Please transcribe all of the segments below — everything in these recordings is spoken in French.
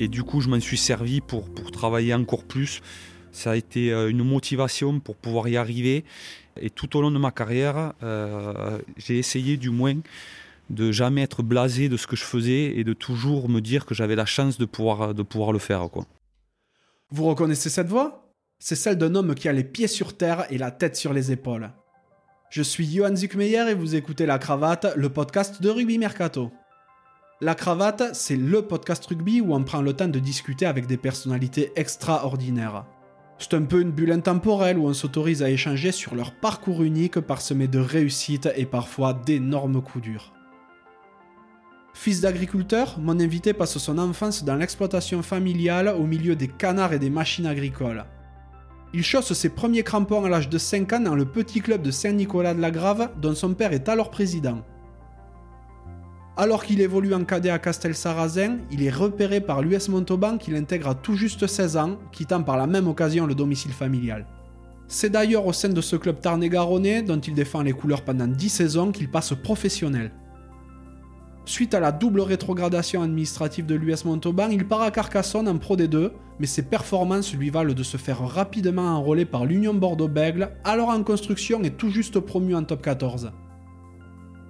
Et du coup, je m'en suis servi pour, pour travailler encore plus. Ça a été euh, une motivation pour pouvoir y arriver. Et tout au long de ma carrière, euh, j'ai essayé du moins de jamais être blasé de ce que je faisais et de toujours me dire que j'avais la chance de pouvoir, de pouvoir le faire. Vous reconnaissez cette voix? C'est celle d'un homme qui a les pieds sur terre et la tête sur les épaules. Je suis Johan Zuckmeyer et vous écoutez La Cravate, le podcast de Rugby Mercato. La Cravate, c'est le podcast rugby où on prend le temps de discuter avec des personnalités extraordinaires. C'est un peu une bulle intemporelle où on s'autorise à échanger sur leur parcours unique parsemé de réussites et parfois d'énormes coups durs. Fils d'agriculteur, mon invité passe son enfance dans l'exploitation familiale au milieu des canards et des machines agricoles. Il chausse ses premiers crampons à l'âge de 5 ans dans le petit club de Saint-Nicolas de la Grave, dont son père est alors président. Alors qu'il évolue en cadet à Castel-Sarrazin, il est repéré par l'US Montauban qu'il intègre à tout juste 16 ans, quittant par la même occasion le domicile familial. C'est d'ailleurs au sein de ce club tarn-et-garonnais, dont il défend les couleurs pendant 10 saisons, qu'il passe professionnel. Suite à la double rétrogradation administrative de l'US Montauban, il part à Carcassonne en Pro D2, mais ses performances lui valent de se faire rapidement enrôler par l'Union Bordeaux-Bègle, alors en construction et tout juste promu en top 14.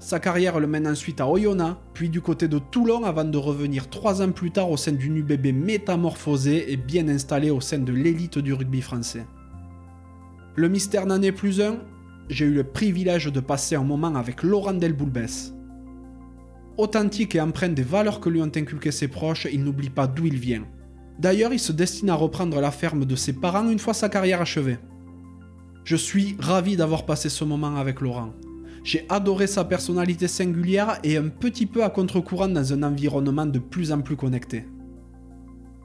Sa carrière le mène ensuite à Oyonnax, puis du côté de Toulon avant de revenir trois ans plus tard au sein d'une UBB métamorphosée et bien installée au sein de l'élite du rugby français. Le mystère n'en est plus un, j'ai eu le privilège de passer un moment avec Laurent Delboulbès. Authentique et empreint des valeurs que lui ont inculquées ses proches, il n'oublie pas d'où il vient. D'ailleurs, il se destine à reprendre la ferme de ses parents une fois sa carrière achevée. Je suis ravi d'avoir passé ce moment avec Laurent. J'ai adoré sa personnalité singulière et un petit peu à contre-courant dans un environnement de plus en plus connecté.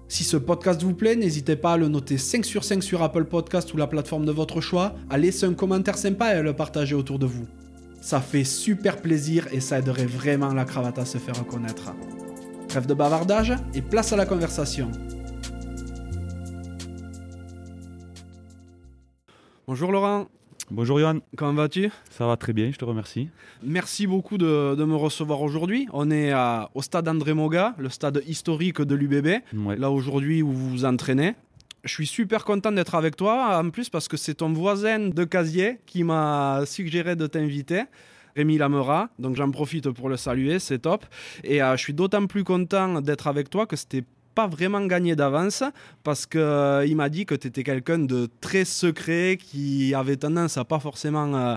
Si ce podcast vous plaît, n'hésitez pas à le noter 5 sur 5 sur Apple Podcast ou la plateforme de votre choix, à laisser un commentaire sympa et à le partager autour de vous. Ça fait super plaisir et ça aiderait vraiment la cravate à se faire reconnaître. Trêve de bavardage et place à la conversation. Bonjour Laurent. Bonjour Johan. Comment vas-tu? Ça va très bien, je te remercie. Merci beaucoup de, me recevoir aujourd'hui. On est au stade André Moga, le stade historique de l'UBB, là aujourd'hui où vous vous entraînez. Je suis super content d'être avec toi, en plus parce que c'est ton voisin de casier qui m'a suggéré de t'inviter. Rémi Lamera, donc j'en profite pour le saluer, c'est top. Et euh, je suis d'autant plus content d'être avec toi que c'était pas vraiment gagné d'avance parce qu'il euh, m'a dit que tu étais quelqu'un de très secret qui avait tendance à pas forcément euh,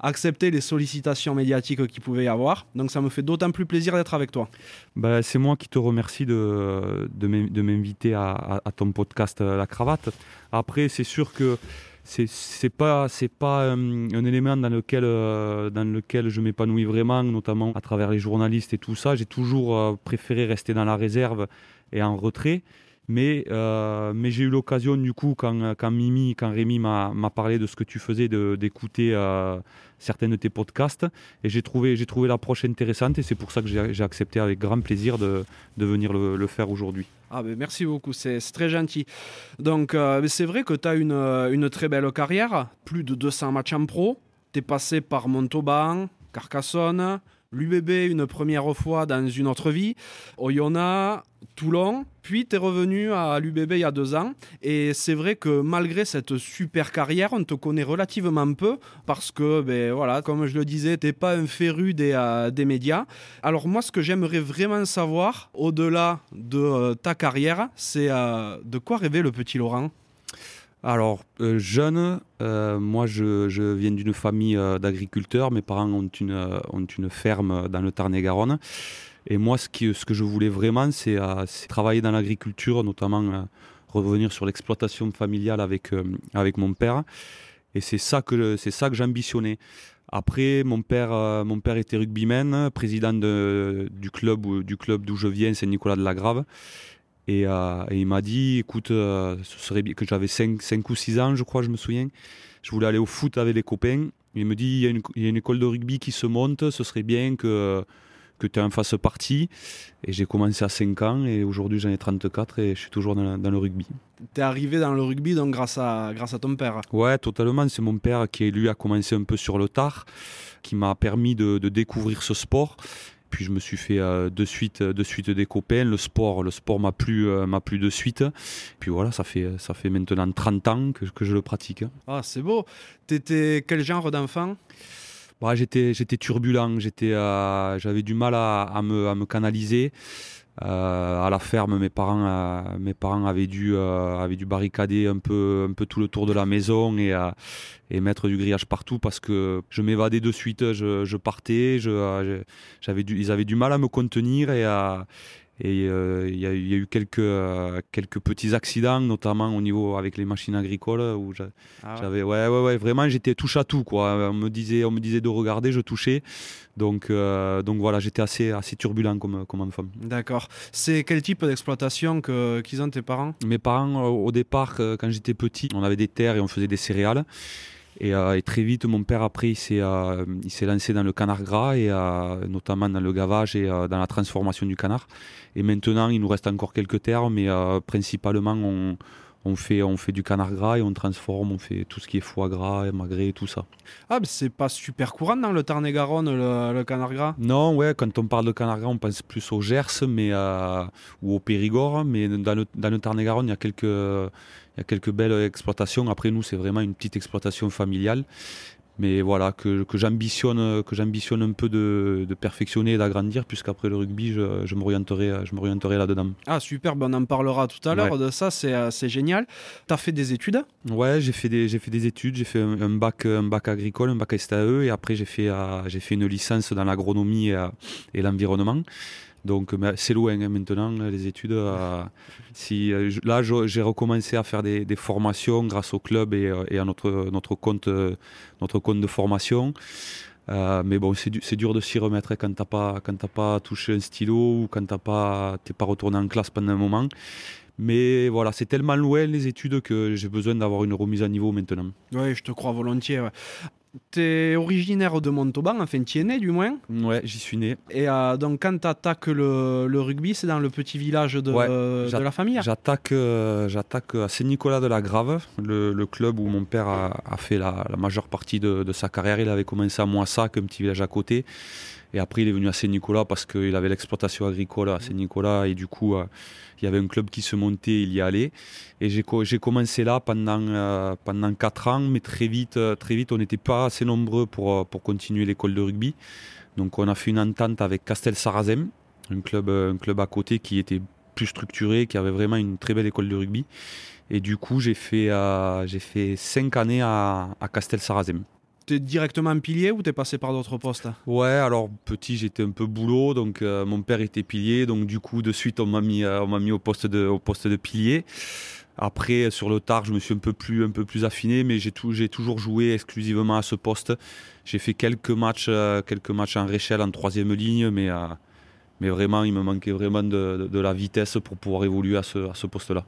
accepter les sollicitations médiatiques qu'il pouvait y avoir. Donc ça me fait d'autant plus plaisir d'être avec toi. Bah, c'est moi qui te remercie de, de m'inviter à, ton podcast euh, La Cravate. Après, c'est sûr que c'est pas pas un, élément dans lequel dans lequel je m'épanouis vraiment notamment à travers les journalistes et tout ça j'ai toujours préféré rester dans la réserve et en retrait mais, euh, mais j'ai eu l'occasion, du coup, quand, quand Mimi, quand Rémi m'a parlé de ce que tu faisais, d'écouter euh, certains de tes podcasts. Et j'ai trouvé, trouvé l'approche intéressante et c'est pour ça que j'ai accepté avec grand plaisir de, de venir le, faire aujourd'hui. Ah ben merci beaucoup, c'est très gentil. Donc euh, c'est vrai que tu as une, une très belle carrière, plus de 200 matchs en pro. Tu es passé par Montauban, Carcassonne, l'UBB une première fois dans une autre vie, Oyonnax, Toulon, puis tu es revenu à l'UBB il y a deux ans. Et c'est vrai que malgré cette super carrière, on te connaît relativement peu parce que, ben, voilà, comme je le disais, tu pas un féru des, euh, des, médias. Alors moi, ce que j'aimerais vraiment savoir, au-delà de euh, ta carrière, c'est euh, de quoi rêvait le petit Laurent? Alors, euh, jeune, euh, moi je, viens d'une famille euh, d'agriculteurs. Mes parents ont une, ferme dans le Tarn-et-Garonne. Et moi, ce, que je voulais vraiment, c'est travailler dans l'agriculture, notamment revenir sur l'exploitation familiale avec, mon père. Et c'est ça que, j'ambitionnais. Après, mon père, était rugbyman, président du club, du club d'où je viens, Saint-Nicolas de la Grave. Euh, et, il m'a dit, écoute, euh, ce serait que j'avais 5, 5 ou 6 ans, je crois, je me souviens. Je voulais aller au foot avec les copains. Il me dit, il y, a une, il y a une école de rugby qui se monte, ce serait bien que, que tu en fasses partie. Et j'ai commencé à 5 ans et aujourd'hui j'en ai 34 et je suis toujours dans, dans le rugby. Tu es arrivé dans le rugby donc grâce à, grâce à ton père Ouais, totalement. C'est mon père qui, lui, a commencé un peu sur le tard, qui m'a permis de, de découvrir ce sport. Puis je me suis fait de suite, de suite des copains. Le sport, le sport m'a plu, m'a plu de suite. Puis voilà, ça fait, ça fait maintenant 30 ans que, que je le pratique. Ah, c'est beau. T'étais quel genre d'enfant? Bah, j'étais, j'étais turbulent, j'étais, j'avais du mal à, à, me, à me canaliser. Euh, à la ferme, mes parents, euh, euh, avaient dû barricader un peu, tout le tour de la maison et, et mettre du grillage partout parce que je m'évadais de suite, je, partais, j'avais ils avaient du mal à me contenir et à, et euh, il y, a eu quelques, euh, quelques petits accidents, notamment au niveau avec les machines agricoles, où ah j'avais, ouais. ouais, ouais, vraiment, j'étais touche à tout, quoi. On me disait, on me disait de regarder, je touchais. Donc, euh, donc voilà, j'étais assez, assez turbulent comme, comme enfant. D'accord. C'est quel type d'exploitation que, qu'ils ont tes parents? Mes parents, au départ, quand j'étais petit, on avait des terres et on faisait des céréales. Euh, et, très vite, mon père, après, il s'est, euh, il s'est lancé dans le canard gras, et euh, notamment dans le gavage et dans la transformation du canard. Et maintenant, il nous reste encore quelques terres, mais principalement, on, on, fait, on fait du canard gras et on transforme, on fait tout ce qui est foie gras, magret, tout ça. Ah, mais c'est pas super courant dans le Tarn-et-Garonne, le, canard gras? Non, ouais, quand on parle de canard gras, on pense plus au Gers mais, ou au Périgord, mais dans le, dans le Tarn-et-Garonne, il y a quelques il y a quelques belles exploitations. Après, nous, c'est vraiment une petite exploitation familiale. Mais voilà, que, que j'ambitionne que j'ambitionne un peu de, de perfectionner et d'agrandir, puisqu'après le rugby, je, je m'orienterai là-dedans. Ah, super, ben on en parlera tout à l'heure de ça, c'est, c'est génial. Tu as fait des études? Ouais, j'ai fait des, j'ai fait des études, j'ai fait un, bac, un bac agricole, un bac STAE, et après, j'ai fait, euh, j'ai fait une licence dans l'agronomie et, et l'environnement. Donc c'est loin hein, maintenant les études. Euh, si, euh, là j'ai recommencé à faire des, formations grâce au club et, euh, à notre, notre, compte, notre compte de formation. mais bon, c'est dur de s'y remettre quand tu n'as pas, pas touché un stylo ou quand n'es pas, pas retourné en classe pendant un moment. Mais voilà, c'est tellement loin les études que j'ai besoin d'avoir une remise à niveau maintenant. Oui, je te crois volontiers. Es originaire de Montauban, enfin tu es né du moins. Ouais, j'y suis né. Et euh, donc quand tu attaques le, le, rugby, c'est dans le petit village de, de la famille J'attaque euh, j'attaque à Saint-Nicolas de la Grave, le, le, club où mon père a, a fait la, la, majeure partie de, de, sa carrière. Il avait commencé à Moissac, un petit village à côté. Et après, il est venu à Saint-Nicolas parce qu'il avait l'exploitation agricole à Saint-Nicolas et du coup, euh, il y avait un club qui se montait, il y allait. Et j'ai commencé là pendant, euh, pendant 4 ans, mais très vite, euh, très vite on n'était pas assez nombreux pour, pour continuer l'école de rugby. Donc on a fait une entente avec Castel Sarazem, un club, un club à côté qui était plus structuré, qui avait vraiment une très belle école de rugby. Et du coup, j'ai fait, fait 5 années à, à Castel Sarazem es directement pilier ou t'es passé par d'autres postes? Ouais, alors petit, j'étais un peu boulot, donc euh, mon père était pilier, donc du coup, de suite, on m'a mis, euh, on m'a mis au poste de, au poste de pilier. Après, sur le tard, je me suis un peu plus, un peu plus affiné, mais j'ai, tout, j'ai toujours joué exclusivement à ce poste. J'ai fait quelques matchs, euh, quelques matchs en réchelle en troisième ligne, mais mais vraiment, il me manquait vraiment de, de, la vitesse pour pouvoir évoluer à ce, à ce poste-là.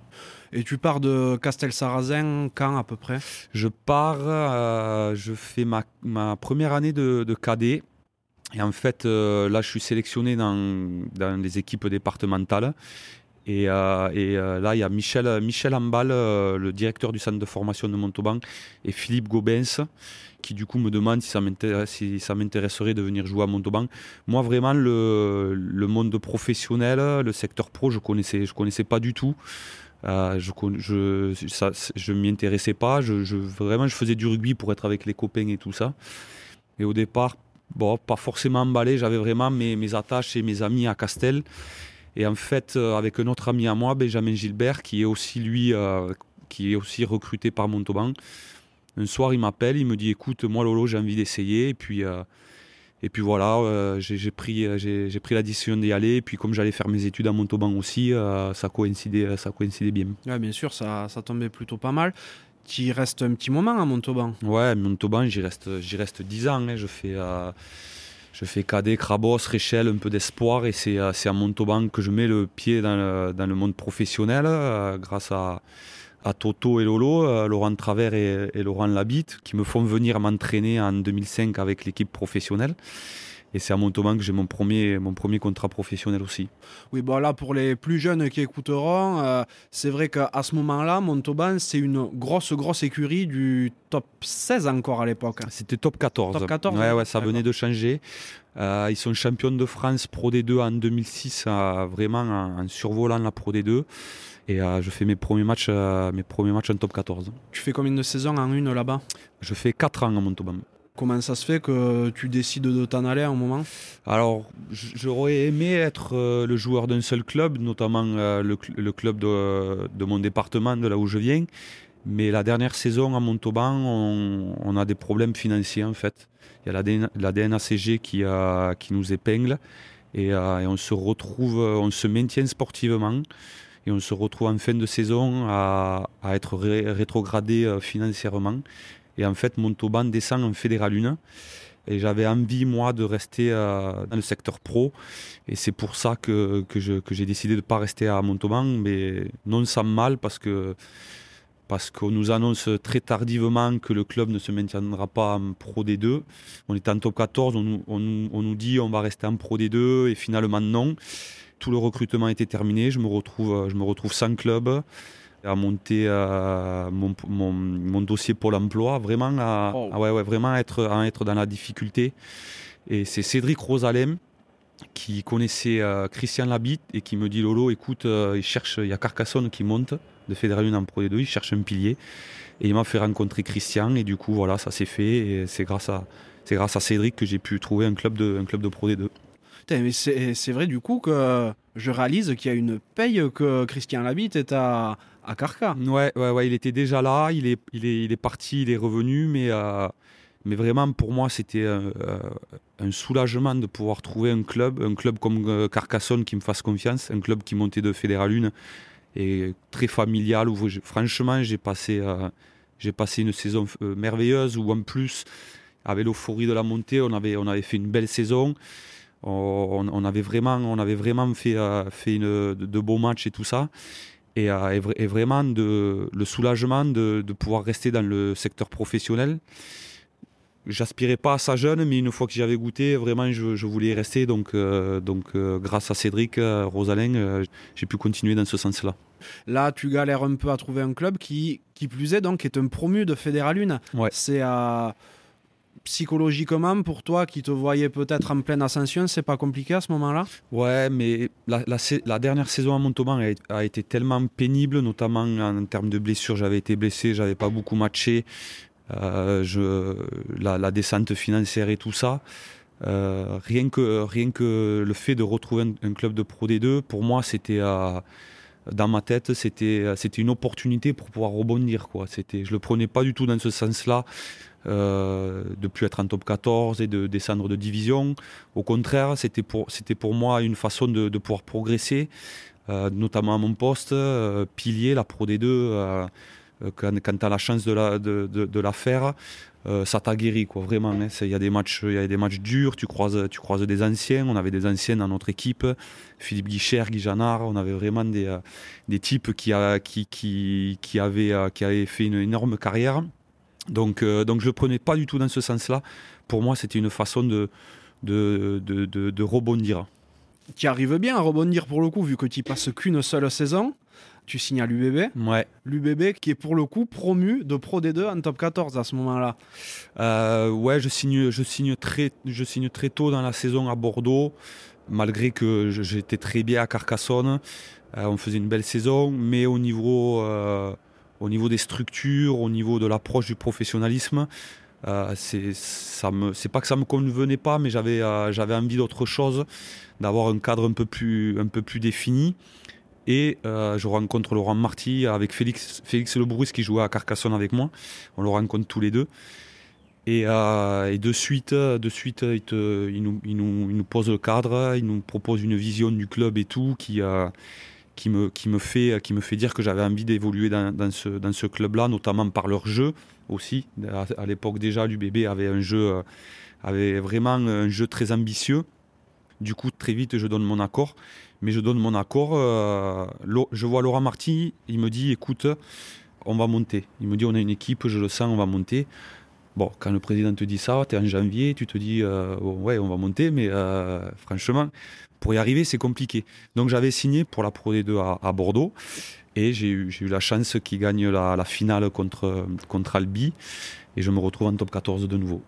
Et tu pars de Castel-Sarrazin quand à peu près? Je pars, euh, je fais ma, ma, première année de, de cadet. Et en fait, euh, là, je suis sélectionné dans, dans les équipes départementales. Et, euh, et là, il y a Michel, Michel Ambal, le directeur du centre de formation de Montauban, et Philippe Gobens, qui du coup me demande si ça m'intéresserait de venir jouer à Montauban. Moi, vraiment, le, monde professionnel, le secteur pro, je connaissais, je connaissais pas du tout. Euh, je je, m'y intéressais pas. Je, vraiment, je faisais du rugby pour être avec les copains et tout ça. Et au départ, bon, pas forcément emballé. J'avais vraiment mes, mes, attaches et mes amis à Castel. Et en fait, euh, avec un autre ami à moi, Benjamin Gilbert, qui est aussi lui, euh, qui est aussi recruté par Montauban. Un soir, il m'appelle, il me dit écoute, moi Lolo, j'ai envie d'essayer. Et puis, euh, et puis voilà, euh, j'ai pris, j'ai pris la décision d'y aller. Et puis comme j'allais faire mes études à Montauban aussi, euh, ça, coïncidait, ça coïncidait bien. Ouais, bien sûr, ça, ça tombait plutôt pas mal. Tu y restes un petit moment à Montauban? Ouais, Montauban, j'y reste, j'y reste 10 ans. Hein. Je fais, je fais cadet, Crabos, Réchelle, un peu d'espoir. Et c'est, à Montauban que je mets le pied dans le, monde professionnel grâce à à Toto et Lolo, euh, Laurent Travers et, Laurent Labitte, qui me font venir m'entraîner en 2005 avec l'équipe professionnelle. Et c'est à Montauban que j'ai mon premier, mon premier contrat professionnel aussi. Oui, bon là, pour les plus jeunes qui écouteront, euh, c'est vrai qu'à ce moment-là, Montauban, c'est une grosse, grosse écurie du top 16 encore à l'époque. C'était top 14. Top 14 Ouais, ouais, ça venait de changer. Euh, ils sont champions de France Pro D2 en 2006, euh, vraiment en, en, survolant la Pro D2. Et euh, je fais mes premiers, matchs, euh, mes premiers matchs en top 14. Tu fais combien de saisons en une là-bas? Je fais 4 ans à Montauban. Comment ça se fait que tu décides de t'en aller à un moment? Alors, j'aurais aimé être euh, le joueur d'un seul club, notamment euh, le, club de, mon département, de là où je viens. Mais la dernière saison à Montauban, on, a des problèmes financiers en fait. Il y a la, DNACG qui, euh, nous épingle et, et, on se retrouve, on se maintient sportivement et on se retrouve en fin de saison à, être ré, rétrogradé financièrement. Et en fait, Montauban descend en Fédéral 1. Et j'avais envie, moi, de rester euh, dans le secteur pro. Et c'est pour ça que, que, j'ai décidé de ne pas rester à Montauban, mais non sans mal, parce que parce qu'on nous annonce très tardivement que le club ne se maintiendra pas en Pro D2. On était en top 14, on nous, on, on nous dit on va rester en Pro D2, et finalement non. Tout le recrutement était terminé, je me retrouve, je me retrouve sans club à monter euh, mon, mon, mon, dossier Pôle emploi, vraiment à, oh. à, ouais, ouais, vraiment être, à être dans la difficulté. Et c'est Cédric Rosalem qui connaissait euh, Christian Labitte et qui me dit Lolo, écoute, euh, il cherche, il y a Carcassonne qui monte de Fédéral 1 en Pro D2, il cherche un pilier. Et il m'a fait rencontrer Christian et du coup, voilà, ça s'est fait. Et c'est grâce à, c'est grâce à Cédric que j'ai pu trouver un club de, un club de Pro D2. Mais c'est vrai du coup que je réalise qu'il y a une paye que Christian Labitte est à, à Carca. Ouais, il était déjà là, il est, parti, il est revenu, mais, euh, vraiment pour moi c'était un, un, soulagement de pouvoir trouver un club, un club comme euh, Carcassonne qui me fasse confiance, un club qui montait de Fédéral 1 et très familial où franchement j'ai passé, euh, une saison merveilleuse où en plus avec l'euphorie de la montée on avait, fait une belle saison. On, avait vraiment, fait, de beaux matchs et tout ça et, vraiment de, le soulagement de, de, pouvoir rester dans le secteur professionnel. J'aspirais pas à ça jeune, mais une fois que j'y avais goûté, vraiment je, je, voulais y rester. Donc, euh, donc euh, grâce à Cédric, euh, Rosalin, j'ai pu continuer dans ce sens-là. Là, tu galères un peu à trouver un club qui, qui plus est, donc, est un promu de Fédéral 1. Ouais. C'est à psychologiquement, pour toi qui te voyais peut-être en pleine ascension, c'est pas compliqué à ce moment-là? Ouais, mais la, dernière saison à Montauban a, été tellement pénible, notamment en, termes de blessures. J'avais été blessé, j'avais pas beaucoup matché. Euh, la, descente financière et tout ça. Euh, rien, que, rien que le fait de retrouver un, club de Pro D2, pour moi, c'était. Dans ma tête, c'était une opportunité pour pouvoir rebondir quoi. Je le prenais pas du tout dans ce sens-là euh, de plus être en top 14 et de descendre de division. Au contraire, c'était pour pour moi une façon de, pouvoir progresser, euh, notamment à mon poste euh, pilier la Pro D2 quand, quand tu as la chance de la de, la faire. Euh, ça t'a guéri quoi vraiment il hein. y a des matchs il y des matchs durs tu croises tu croises des anciens on avait des anciens dans notre équipe Philippe Guicher Guy Janard on avait vraiment des, euh, des types qui, qui, qui, qui, avaient, euh, qui avaient fait une énorme carrière donc, euh, donc je le prenais pas du tout dans ce sens là pour moi c'était une façon de, de, de, de, de rebondir tu arrives bien à rebondir pour le coup vu que tu passes qu'une seule saison tu signes à l'UBB. Ouais. L'UBB qui est pour le coup promu de Pro D2 en top 14 à ce moment-là. Euh, ouais, je signe, je, signe très, je signe très tôt dans la saison à Bordeaux, malgré que j'étais très bien à Carcassonne. Euh, on faisait une belle saison, mais au niveau, euh, au niveau des structures, au niveau de l'approche du professionnalisme, euh, c'est pas que ça me convenait pas mais j'avais euh, j'avais envie d'autre chose d'avoir un cadre un peu plus un peu plus défini et euh, je rencontre Laurent Marty avec Félix, Félix Lebrousse qui jouait à Carcassonne avec moi. On le rencontre tous les deux. Et, de suite, de suite il, nous, il, nous, il, nous, pose le cadre, il nous propose une vision du club et tout qui, qui, me, qui, me, fait, qui me fait dire que j'avais envie d'évoluer dans, ce, dans ce club-là, notamment par leur jeu aussi. À, l'époque déjà, l'UBB avait un jeu, avait vraiment un jeu très ambitieux. Du coup, très vite, je donne mon accord mais je donne mon accord. Euh, je vois Laurent Marty, il me dit écoute, on va monter. Il me dit on a une équipe, je le sens, on va monter. Bon, quand le président te dit ça, tu es en janvier, tu te dis, ouais, on va monter, mais franchement, pour y arriver, c'est compliqué. Donc j'avais signé pour la Pro D2 à, Bordeaux et j'ai eu, eu, la chance qu'ils gagnent la, la, finale contre, contre Albi et je me retrouve en top 14 de nouveau.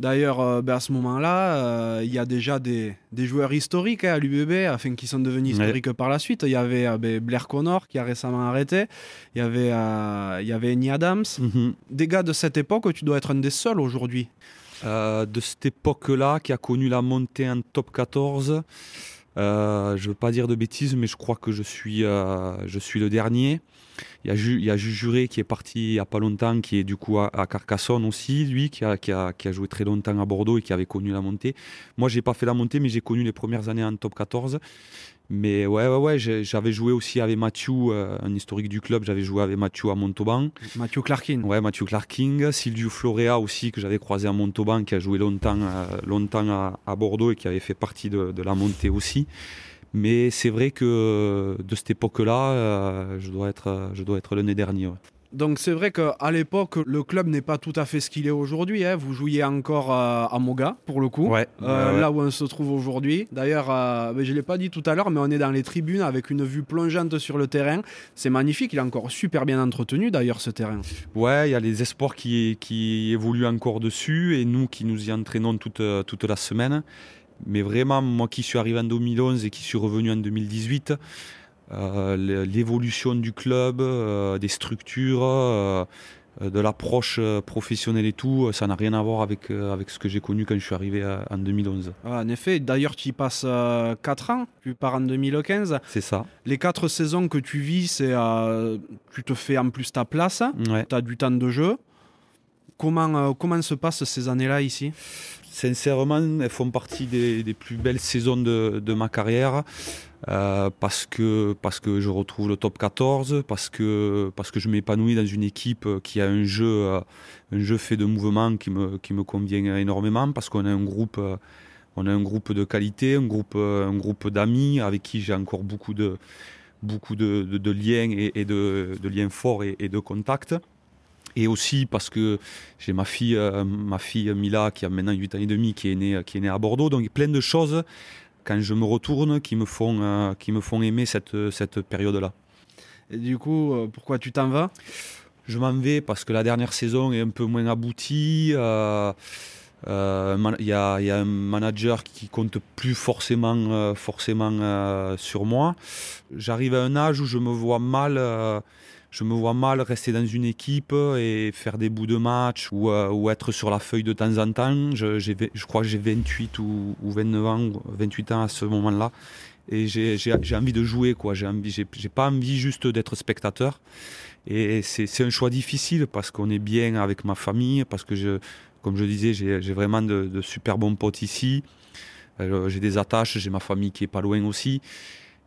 D'ailleurs, euh, ben, à ce moment-là, euh, il y a déjà des, joueurs historiques hein, à l'UBB, enfin, qui sont devenus historiques par la suite. Il y avait euh, ben, Blair Connor qui a récemment arrêté. Il y avait, il y avait Adams. Mhm. Des gars de cette époque, tu dois être un des seuls aujourd'hui. de cette époque-là, qui a connu la montée en top 14. je ne veux pas dire de bêtises, mais je crois que je suis, je suis le dernier. Il y a, Ju, il Juré qui est parti il n'y a pas longtemps, qui est du coup à, Carcassonne aussi, lui, qui a, qui, a, qui a, joué très longtemps à Bordeaux et qui avait connu la montée. Moi, j'ai pas fait la montée, mais j'ai connu les premières années en top 14. Mais ouais, ouais, ouais, j'avais joué aussi avec Mathieu, euh, un historique du club, j'avais joué avec Mathieu à Montauban. Mathieu Clarkin. Ouais, Mathieu Clarkin. Silvio Florea aussi, que j'avais croisé à Montauban, qui a joué longtemps, euh, longtemps à, Bordeaux et qui avait fait partie de, de la montée aussi. Mais c'est vrai que euh, de cette époque-là, euh, je, dois être, je dois être le nez dernier. Donc c'est vrai qu'à l'époque, le club n'est pas tout à fait ce qu'il est aujourd'hui. Hein. Vous jouiez encore euh, à Moga, pour le coup, là où on se trouve aujourd'hui. D'ailleurs, je ne l'ai pas dit tout à l'heure, mais on est dans les tribunes avec une vue plongeante sur le terrain. C'est magnifique, il est encore super bien entretenu d'ailleurs ce terrain. Ouais, il y a les espoirs qui, qui évoluent encore dessus et nous qui nous y entraînons toute, toute la semaine. Mais vraiment, moi qui suis arrivé en 2011 et qui suis revenu en 2018, euh, l'évolution du club, euh, des structures, euh, de l'approche professionnelle et tout, ça n'a rien à voir avec, avec ce que j'ai connu quand je suis arrivé en 2011. Ah, en effet, d'ailleurs tu y passes 4 ans, tu pars en 2015. C'est ça. Les 4 saisons que tu vis, c'est tu te fais en plus ta place, tu as du temps de jeu. Comment, comment se passent ces années-là ici? Sincèrement, elles font partie des, plus belles saisons de, ma carrière. Euh, parce, que, parce que je retrouve le top 14, parce que, parce que je m'épanouis dans une équipe qui a un jeu, euh, un jeu fait de mouvement qui me, qui me convient énormément, parce qu'on a un groupe, euh, on a un groupe de qualité, un groupe, un groupe d'amis avec qui j'ai encore beaucoup de, beaucoup de, liens et, de, liens forts et de contacts et aussi parce que j'ai ma fille, euh, ma fille Mila qui a maintenant 8 ans et demi, qui est née, qui est née à Bordeaux. Donc plein de choses quand je me retourne qui me font, euh, qui me font aimer cette, cette période-là. Et du coup, euh, pourquoi tu t'en vas? Je m'en vais parce que la dernière saison est un peu moins aboutie. Il y, a, y, a, un manager qui compte plus forcément, forcément sur moi. J'arrive à un âge où je me vois mal je me vois mal rester dans une équipe et faire des bouts de match ou, euh, être sur la feuille de temps en temps. Je, crois que j'ai 28 ou, 29 ans, 28 ans à ce moment-là. Et j'ai envie de jouer, quoi. J'ai pas envie juste d'être spectateur. Et c'est un choix difficile parce qu'on est bien avec ma famille, parce que, je, comme je disais, j'ai vraiment de, de, super bons potes ici. Euh, j'ai des attaches, j'ai ma famille qui est pas loin aussi.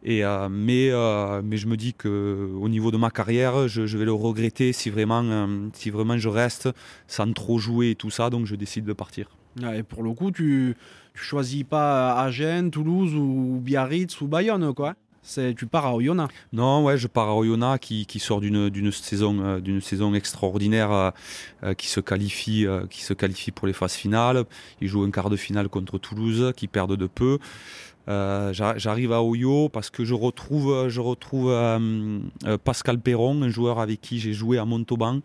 Et, euh, mais, euh, mais je me dis qu'au niveau de ma carrière, je, vais le regretter si vraiment, euh, si vraiment je reste sans trop jouer et tout ça, donc je décide de partir. et pour le coup, tu, tu choisis pas Agen, Toulouse ou Biarritz ou Bayonne, quoi tu pars à Oyonnax Non, ouais, je pars à Oyonnax qui, qui sort d'une saison, d'une saison extraordinaire qui, se qualifie, qui se qualifie pour les phases finales. Ils jouent un quart de finale contre Toulouse qui perdent de peu. Euh, j'arrive à Oyo parce que je retrouve, je retrouve euh, euh, Pascal Perron, un joueur avec qui j'ai joué à Montauban.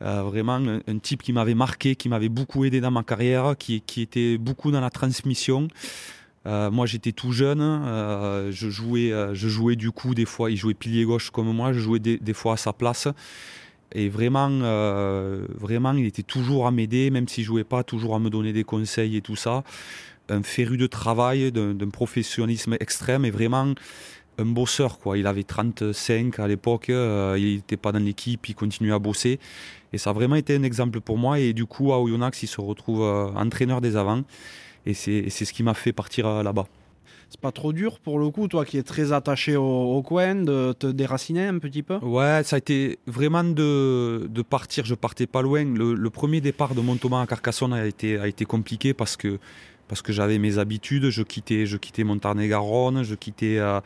vraiment un, type qui m'avait marqué, qui m'avait beaucoup aidé dans ma carrière, qui, qui était beaucoup dans la transmission. moi j'étais tout jeune, je, jouais, je jouais du coup des fois, il jouait pilier gauche comme moi, je jouais des, fois à sa place. Et vraiment, vraiment, il était toujours à m'aider, même s'il jouait pas, toujours à me donner des conseils et tout ça un féru de travail, d'un professionnalisme extrême et vraiment un bosseur. Quoi. Il avait 35 à l'époque, euh, il n'était pas dans l'équipe, il continuait à bosser. Et ça a vraiment été un exemple pour moi. Et du coup, à Oyonnax, il se retrouve euh, entraîneur des avants. Et c'est ce qui m'a fait partir euh, là-bas. C'est pas trop dur pour le coup, toi qui es très attaché au, coin, de te déraciner un petit peu? Ouais, ça a été vraiment de, de partir. Je partais pas loin. Le, premier départ de Montauban à Carcassonne a été, a été compliqué parce que parce que j'avais mes habitudes, je quittais, je quittais Montarné-Garonne, je quittais, euh,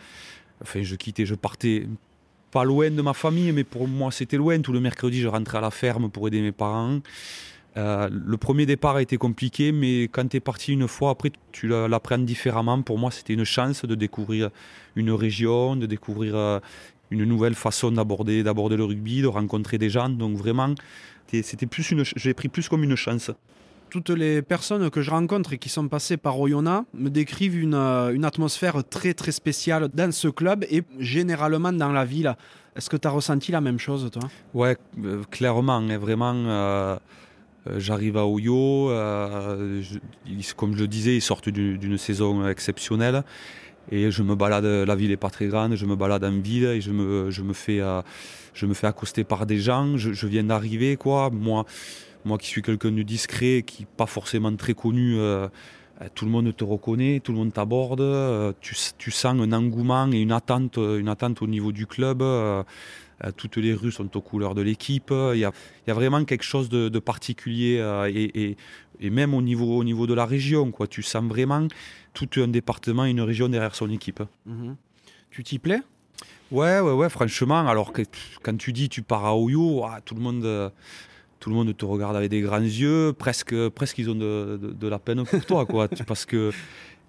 enfin je quittais, je partais pas loin de ma famille, mais pour moi c'était loin. Tout le mercredi, je rentrais à la ferme pour aider mes parents. le premier départ a été compliqué, mais quand tu es parti une fois, après tu l'apprends différemment. Pour moi, c'était une chance de découvrir une région, de découvrir une nouvelle façon d'aborder, d'aborder le rugby, de rencontrer des gens. Donc vraiment, c'était plus une, j'ai pris plus comme une chance toutes les personnes que je rencontre et qui sont passées par Oyonnax me décrivent une, euh, atmosphère très très spéciale dans ce club et généralement dans la ville. Est-ce que tu as ressenti la même chose toi? Ouais, euh, clairement, hein, vraiment. Euh, j'arrive à Oyo, comme je le disais, ils sortent d'une saison exceptionnelle. Et je me balade, la ville n'est pas très grande, je me balade en ville et je me, je me, fais, je me fais accoster par des gens. Je, je viens d'arriver, quoi. Moi, moi qui suis quelqu'un de discret, qui n'est pas forcément très connu, euh, euh, tout le monde te reconnaît, tout le monde t'aborde, euh, tu, sens un engouement et une attente, une attente au niveau du club. toutes les rues sont aux couleurs de l'équipe. Il y a, vraiment quelque chose de, particulier et, même au niveau, au niveau de la région. Quoi. Tu sens vraiment tout un département et une région derrière son équipe. Mhm. Tu t'y plais? Ouais, ouais, ouais, franchement. Alors que quand tu dis tu pars à Oyo, tout le monde tout le monde te regarde avec des grands yeux, presque, presque ils ont de, la peine pour toi, quoi. parce que,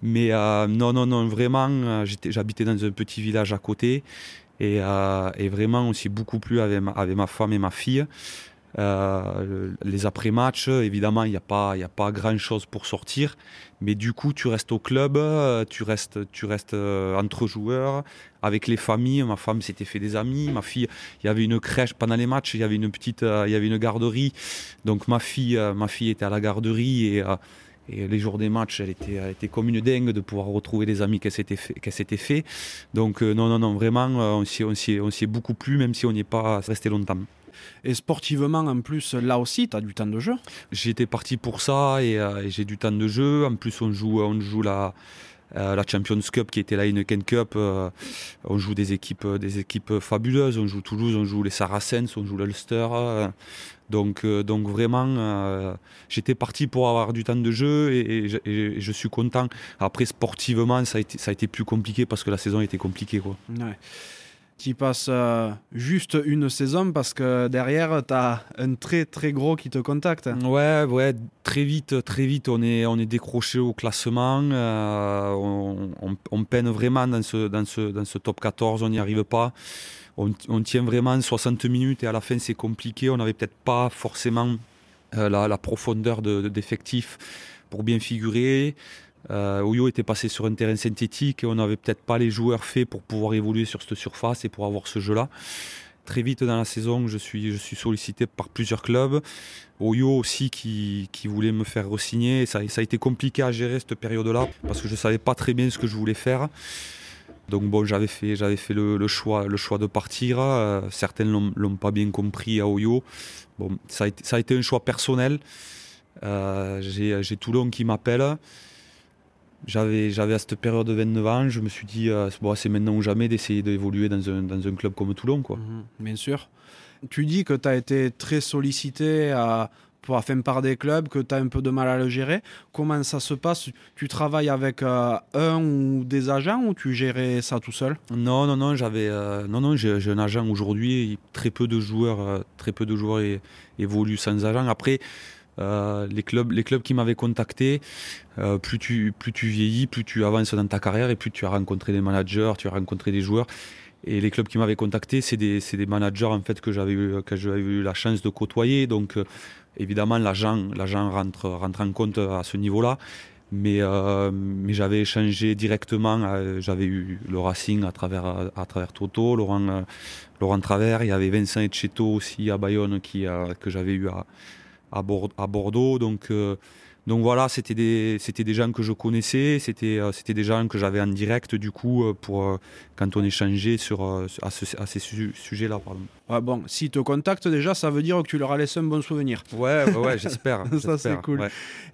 mais euh, non, non, non, vraiment, euh, j'habitais dans un petit village à côté et, euh, et vraiment, on s'est beaucoup plu avec avec ma femme et ma fille. Euh, les après-matchs, évidemment, il n'y a pas, a pas grand-chose pour sortir. Mais du coup, tu restes au club, euh, tu restes, tu restes euh, entre joueurs, avec les familles. Ma femme s'était fait des amis. Ma fille, il y avait une crèche pendant les matchs, il y avait une petite, il y avait une garderie. Donc ma fille, ma fille était à la garderie et les jours des matchs, elle était, était comme une dingue de pouvoir retrouver des amis qu'elle s'était fait, s'était fait. Donc non, non, non, vraiment, on s'y, est beaucoup plu, même si on n'y est pas resté longtemps. Et sportivement, en plus, là aussi, tu as du temps de jeu J'étais parti pour ça euh, et, j'ai du temps de jeu. En plus, on joue, on joue la, euh, la Champions Cup qui était la Heineken Cup. Euh, on joue des équipes, des équipes fabuleuses. On joue Toulouse, on joue les Saracens, on joue l'Ulster. donc, donc vraiment, j'étais parti pour avoir du temps de jeu et, je suis content. Après, sportivement, ça a, été, ça a été plus compliqué parce que la saison était compliquée. Quoi. Ouais tu passes euh, juste une saison parce que derrière, tu as un très très gros qui te contacte. Ouais, ouais, très vite, très vite, on est, on est décroché au classement. Euh, on, peine vraiment dans ce, dans, ce, dans ce top 14, on n'y arrive pas. On, tient vraiment 60 minutes et à la fin, c'est compliqué. On n'avait peut-être pas forcément euh, la, profondeur d'effectifs pour bien figurer. Euh, Oyo était passé sur un terrain synthétique et on n'avait peut-être pas les joueurs faits pour pouvoir évoluer sur cette surface et pour avoir ce jeu-là. Très vite dans la saison, je suis, sollicité par plusieurs clubs. Oyo aussi qui, voulait me faire re-signer. Ça, a été compliqué à gérer cette période-là parce que je ne savais pas très bien ce que je voulais faire. Donc bon, j'avais fait, le, choix, de partir. Euh, certains ne l'ont pas bien compris à Oyo. Bon, ça a été, un choix personnel. Euh, j'ai Toulon qui m'appelle. J'avais, j'avais à cette période de 29 ans, je me suis dit, euh, c'est maintenant ou jamais d'essayer d'évoluer dans un, dans un, club comme Toulon. Quoi. Mhm, bien sûr. Tu dis que tu as été très sollicité à, pour, enfin, par des clubs, que tu as un peu de mal à le gérer. Comment ça se passe? Tu travailles avec euh, un ou des agents ou tu gérais ça tout seul? Non, non, non, j'avais, euh, non, non, j'ai, un agent aujourd'hui. Très peu de joueurs, très peu de joueurs évoluent sans agent. Après, euh, les, clubs, les clubs qui m'avaient contacté, euh, plus, tu, plus tu vieillis, plus tu avances dans ta carrière et plus tu as rencontré des managers, tu as rencontré des joueurs. Et les clubs qui m'avaient contacté, c'est des, des, managers en fait que j'avais eu, que j'avais eu la chance de côtoyer. Donc euh, évidemment, l'agent, l'agent rentre, rentre en compte à ce niveau-là. Mais, mais j'avais échangé directement, j'avais eu le Racing à travers, à, travers Toto, Laurent, Laurent Travers, il y avait Vincent Etcheto aussi à Bayonne qui, que j'avais eu à, à, Bordeaux. Donc, euh, donc voilà, c'était des, c'était des gens que je connaissais, c'était, euh, c'était des gens que j'avais en direct du coup euh, pour quand on échangeait sur, à, ces sujets-là. Ah bon, s'ils te contactent déjà, ça veut dire que tu leur as laissé un bon souvenir. Ouais, ouais, j'espère. ça c'est cool.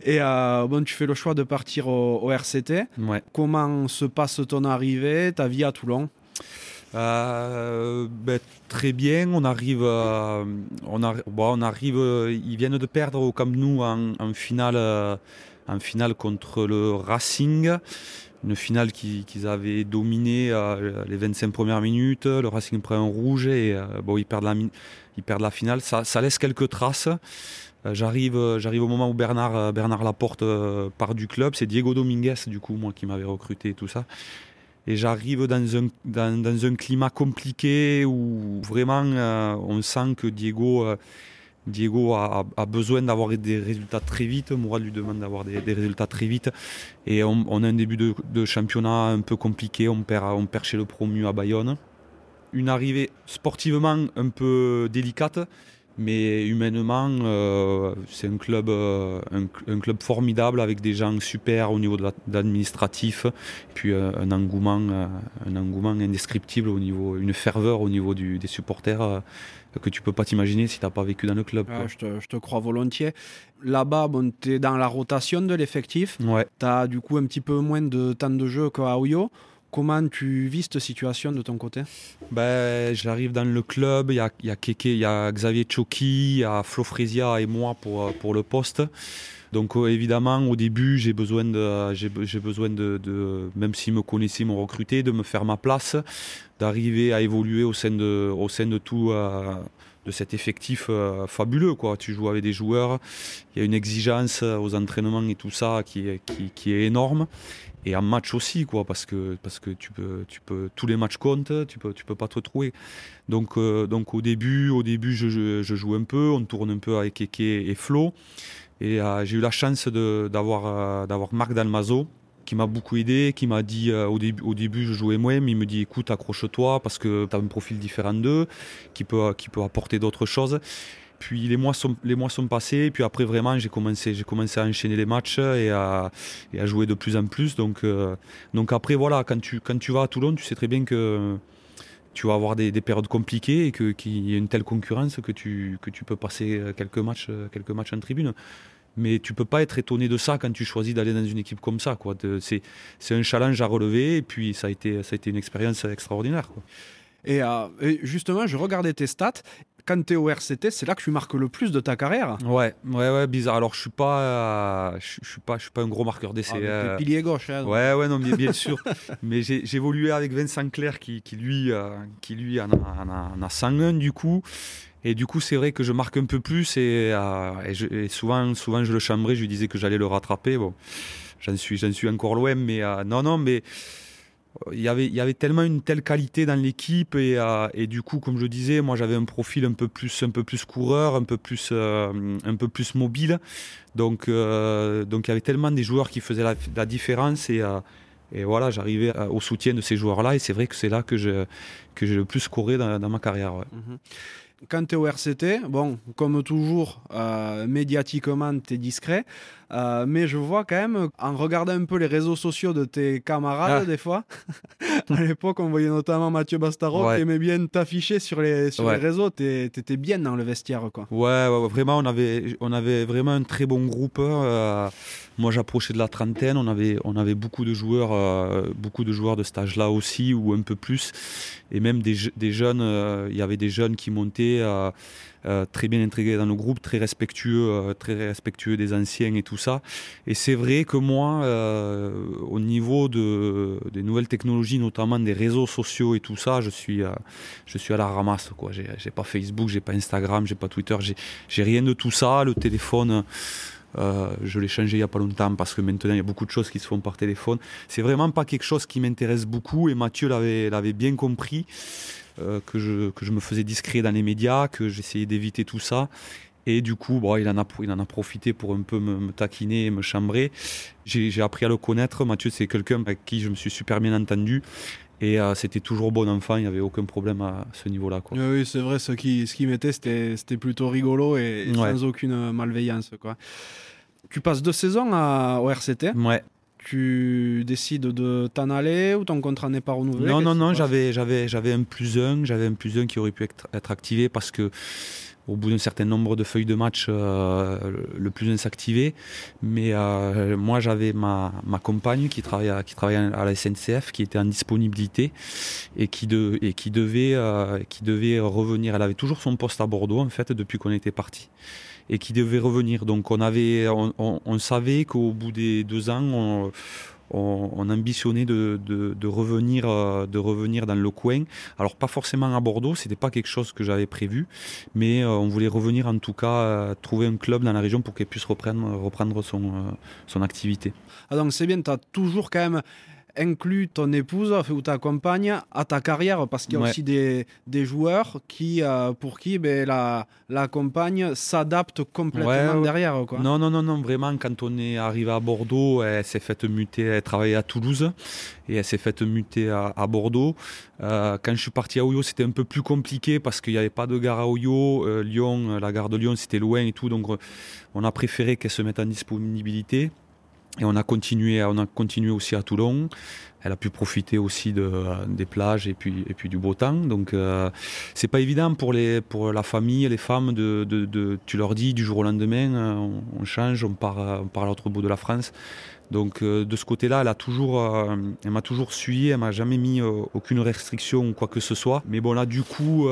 Et bon, tu fais le choix de partir au, RCT. Ouais. Comment se passe ton arrivée, ta vie à Toulon? Euh, ben, très bien, on arrive, euh, on, arrive, ils viennent de perdre au Camp Nou en, finale, en finale contre le Racing. une finale qu'ils avaient dominée les 25 premières minutes. Le Racing prend un rouge et ils perdent la, finale. Ça, laisse quelques traces. J'arrive, j'arrive au moment où Bernard, Bernard Laporte part du club. C'est Diego Dominguez, du coup, moi qui m'avais recruté et tout ça et j'arrive dans un, dans, un climat compliqué où vraiment euh, on sent que Diego, euh, Diego a, a, besoin d'avoir des résultats très vite. Mourad lui demande d'avoir des, des, résultats très vite. Et on, on a un début de, de, championnat un peu compliqué. On perd, on perd chez le promu à Bayonne. Une arrivée sportivement un peu délicate mais humainement, euh, c'est un club, euh, un, club formidable avec des gens super au niveau de l'administratif, puis euh, un engouement, un engouement indescriptible au niveau, une ferveur au niveau des supporters que tu peux pas t'imaginer si tu n'as pas vécu dans le club. je, te, crois volontiers. Là-bas, bon, tu es dans la rotation de l'effectif. Ouais. Tu as du coup un petit peu moins de temps de jeu qu'à Oyo. Comment tu vis cette situation de ton côté? Ben, J'arrive dans le club, il y a, y, a y a Xavier Choki, il y a Flo Frezia et moi pour, pour le poste. Donc euh, évidemment, au début, j'ai besoin de, j'ai, besoin de, même s'ils me connaissaient, m'ont recruté, de me faire ma place, d'arriver à évoluer au sein de, au sein de tout, euh, de cet effectif euh, fabuleux. Quoi. Tu joues avec des joueurs, il y a une exigence aux entraînements et tout ça qui est, qui est énorme et en match aussi quoi parce que parce que tu peux tu peux tous les matchs comptent tu peux tu peux pas te retrouver donc euh, donc au début au début je, je, joue un peu on tourne un peu avec Eke et Flo et euh, j'ai eu la chance d'avoir euh, d'avoir Marc Dalmazo qui m'a beaucoup aidé, qui m'a dit au, début, au début je jouais moins, mais il me dit écoute accroche-toi parce que tu as un profil différent d'eux, qui peut, qui peut apporter d'autres choses. Puis les mois sont, les mois sont passés, puis après vraiment j'ai commencé, j'ai commencé à enchaîner les matchs et à, et à jouer de plus en plus. Donc, euh, donc après voilà, quand tu, quand tu vas à Toulon, tu sais très bien que tu vas avoir des, des périodes compliquées et qu'il y a une telle concurrence que tu, que tu peux passer quelques matchs, quelques matchs en tribune. Mais tu peux pas être étonné de ça quand tu choisis d'aller dans une équipe comme ça. Quoi. C'est, un challenge à relever et puis ça a été, ça a été une expérience extraordinaire. Euh, et, justement, je regardais tes stats quand tu es au RCT, c'est là que tu marques le plus de ta carrière. Ouais, ouais, ouais, bizarre. Alors, je suis pas, euh, je, suis pas, je suis pas un gros marqueur d'essai. Ah, euh... pilier gauche. Hein, ouais, ouais, non, bien, bien sûr. mais j'ai évolué avec Vincent Clerc qui, qui lui, euh, qui lui en a, en, a, 101 du coup. Et du coup, c'est vrai que je marque un peu plus et, euh, et, souvent, souvent, je le chambrais. Je lui disais que j'allais le rattraper. Bon, j'en suis, j'en suis encore loin, mais non, non, mais il y, avait, il y avait tellement une telle qualité dans l'équipe et, euh, et, du coup comme je disais moi j'avais un profil un peu plus un peu plus coureur un peu plus euh, un peu plus mobile. Donc euh, donc il y avait tellement des joueurs qui faisaient la, différence et et voilà j'arrivais au soutien de ces joueurs là et c'est vrai que c'est là que que j'ai le plus couru dans, ma carrière mhm. Quand tu es au RCT, bon, comme toujours, euh, médiatiquement, tu es discret. Euh, mais je vois quand même, en regardant un peu les réseaux sociaux de tes camarades, ah. des fois, à l'époque, on voyait notamment Mathieu Bastaro qui aimait bien t'afficher sur les, sur les réseaux. Tu étais bien dans le vestiaire. Quoi. Ouais, ouais, vraiment, on avait, on avait vraiment un très bon groupe. Euh, moi, j'approchais de la trentaine. On avait, on avait beaucoup de joueurs, euh, beaucoup de joueurs de cet âge-là aussi, ou un peu plus. Et même des, des jeunes, il y avait des jeunes qui montaient euh, euh, très bien intégré dans le groupe, très respectueux, euh, très respectueux des anciens et tout ça. Et c'est vrai que moi, au niveau de, des nouvelles technologies, notamment des réseaux sociaux et tout ça, je suis, je suis à la ramasse. Quoi. J'ai, pas Facebook, j'ai pas Instagram, j'ai pas Twitter, j'ai, j'ai rien de tout ça. Le téléphone. je l'ai changé il n'y a pas longtemps parce que maintenant il y a beaucoup de choses qui se font par téléphone. C'est vraiment pas quelque chose qui m'intéresse beaucoup et Mathieu l'avait bien compris. Euh, que, je, que je me faisais discret dans les médias, que j'essayais d'éviter tout ça. Et du coup, bon, il, en a, il en a profité pour un peu me, taquiner et me chambrer. J'ai appris à le connaître. Mathieu, c'est quelqu'un avec qui je me suis super bien entendu. Et euh, c'était toujours bon enfant, il n'y avait aucun problème à ce niveau-là. Oui, c'est vrai, ce qui, ce qui mettait, c'était plutôt rigolo et, sans aucune malveillance. Quoi. Tu passes deux saisons à, au RCT. Ouais tu décides de t'en aller ou ton contrat n'est pas renouvelé? Non, non, non, j'avais, j'avais, j'avais un plus un, j'avais un plus un qui aurait pu être, activé parce que au bout d'un certain nombre de feuilles de match, euh, le plus un s'activait. Mais euh, moi, j'avais ma, ma compagne qui travaillait, qui travaillait à la SNCF, qui était en disponibilité et qui, de, et qui, devait, euh, qui devait revenir. Elle avait toujours son poste à Bordeaux, en fait, depuis qu'on était parti et qui devait revenir. Donc on, avait, on, savait qu'au bout des deux ans, on, ambitionnait de, revenir, de revenir dans le coin. Alors pas forcément à Bordeaux, c'était pas quelque chose que j'avais prévu, mais on voulait revenir en tout cas, trouver un club dans la région pour qu'elle puisse reprendre, reprendre son, son activité. Ah donc c'est bien, tu as toujours quand même inclus ton épouse ou ta compagne à ta carrière parce qu'il y a aussi des, des, joueurs qui, euh, pour qui ben, la, la compagne s'adapte complètement derrière. Quoi. Non, non, non, non, vraiment, quand on est arrivé à Bordeaux, elle s'est faite muter, elle travaillait à Toulouse et elle s'est faite muter à, à Bordeaux. Euh, quand je suis parti à Oyo, c'était un peu plus compliqué parce qu'il n'y avait pas de gare à Oyo. Euh, Lyon, la gare de Lyon, c'était loin et tout, donc on a préféré qu'elle se mette en disponibilité. Et on a continué, on a continué aussi à Toulon. Elle a pu profiter aussi de, des plages et puis, et puis du beau temps. Donc euh, c'est pas évident pour, les, pour la famille, les femmes, de, de, de tu leur dis du jour au lendemain, euh, on, change, on part, on part à l'autre bout de la France. Donc euh, de ce côté-là, elle a toujours, euh, elle m'a toujours suivi, elle m'a jamais mis euh, aucune restriction ou quoi que ce soit. Mais bon là, du coup,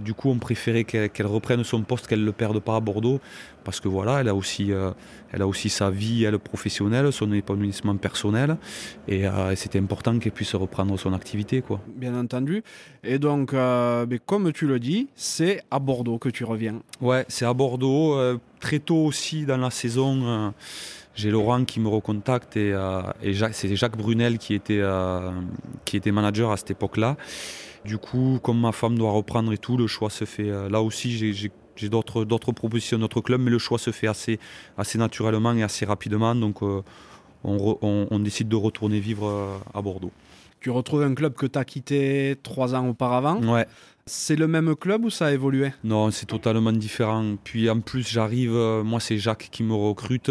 du coup, on préférait qu'elle reprenne son poste, qu'elle le perde pas à Bordeaux, parce que voilà, elle a aussi, elle a aussi sa vie, elle professionnelle, son épanouissement personnel, et, c'était important qu'elle puisse reprendre son activité, quoi. Bien entendu. Et donc, mais comme tu le dis, c'est à Bordeaux que tu reviens. Ouais, c'est à Bordeaux. très tôt aussi dans la saison j'ai Laurent qui me recontacte et, euh, c'est Jacques Brunel qui était, euh, qui était manager à cette époque-là. Du coup, comme ma femme doit reprendre et tout, le choix se fait. Euh, là aussi, j'ai d'autres, propositions d'autres clubs, mais le choix se fait assez, assez naturellement et assez rapidement. Donc, on, on, décide de retourner vivre à Bordeaux. Tu retrouves un club que tu as quitté trois ans auparavant. Ouais. C'est le même club ou ça a évolué? Non, c'est totalement différent. Puis en plus, j'arrive, euh, moi c'est Jacques qui me recrute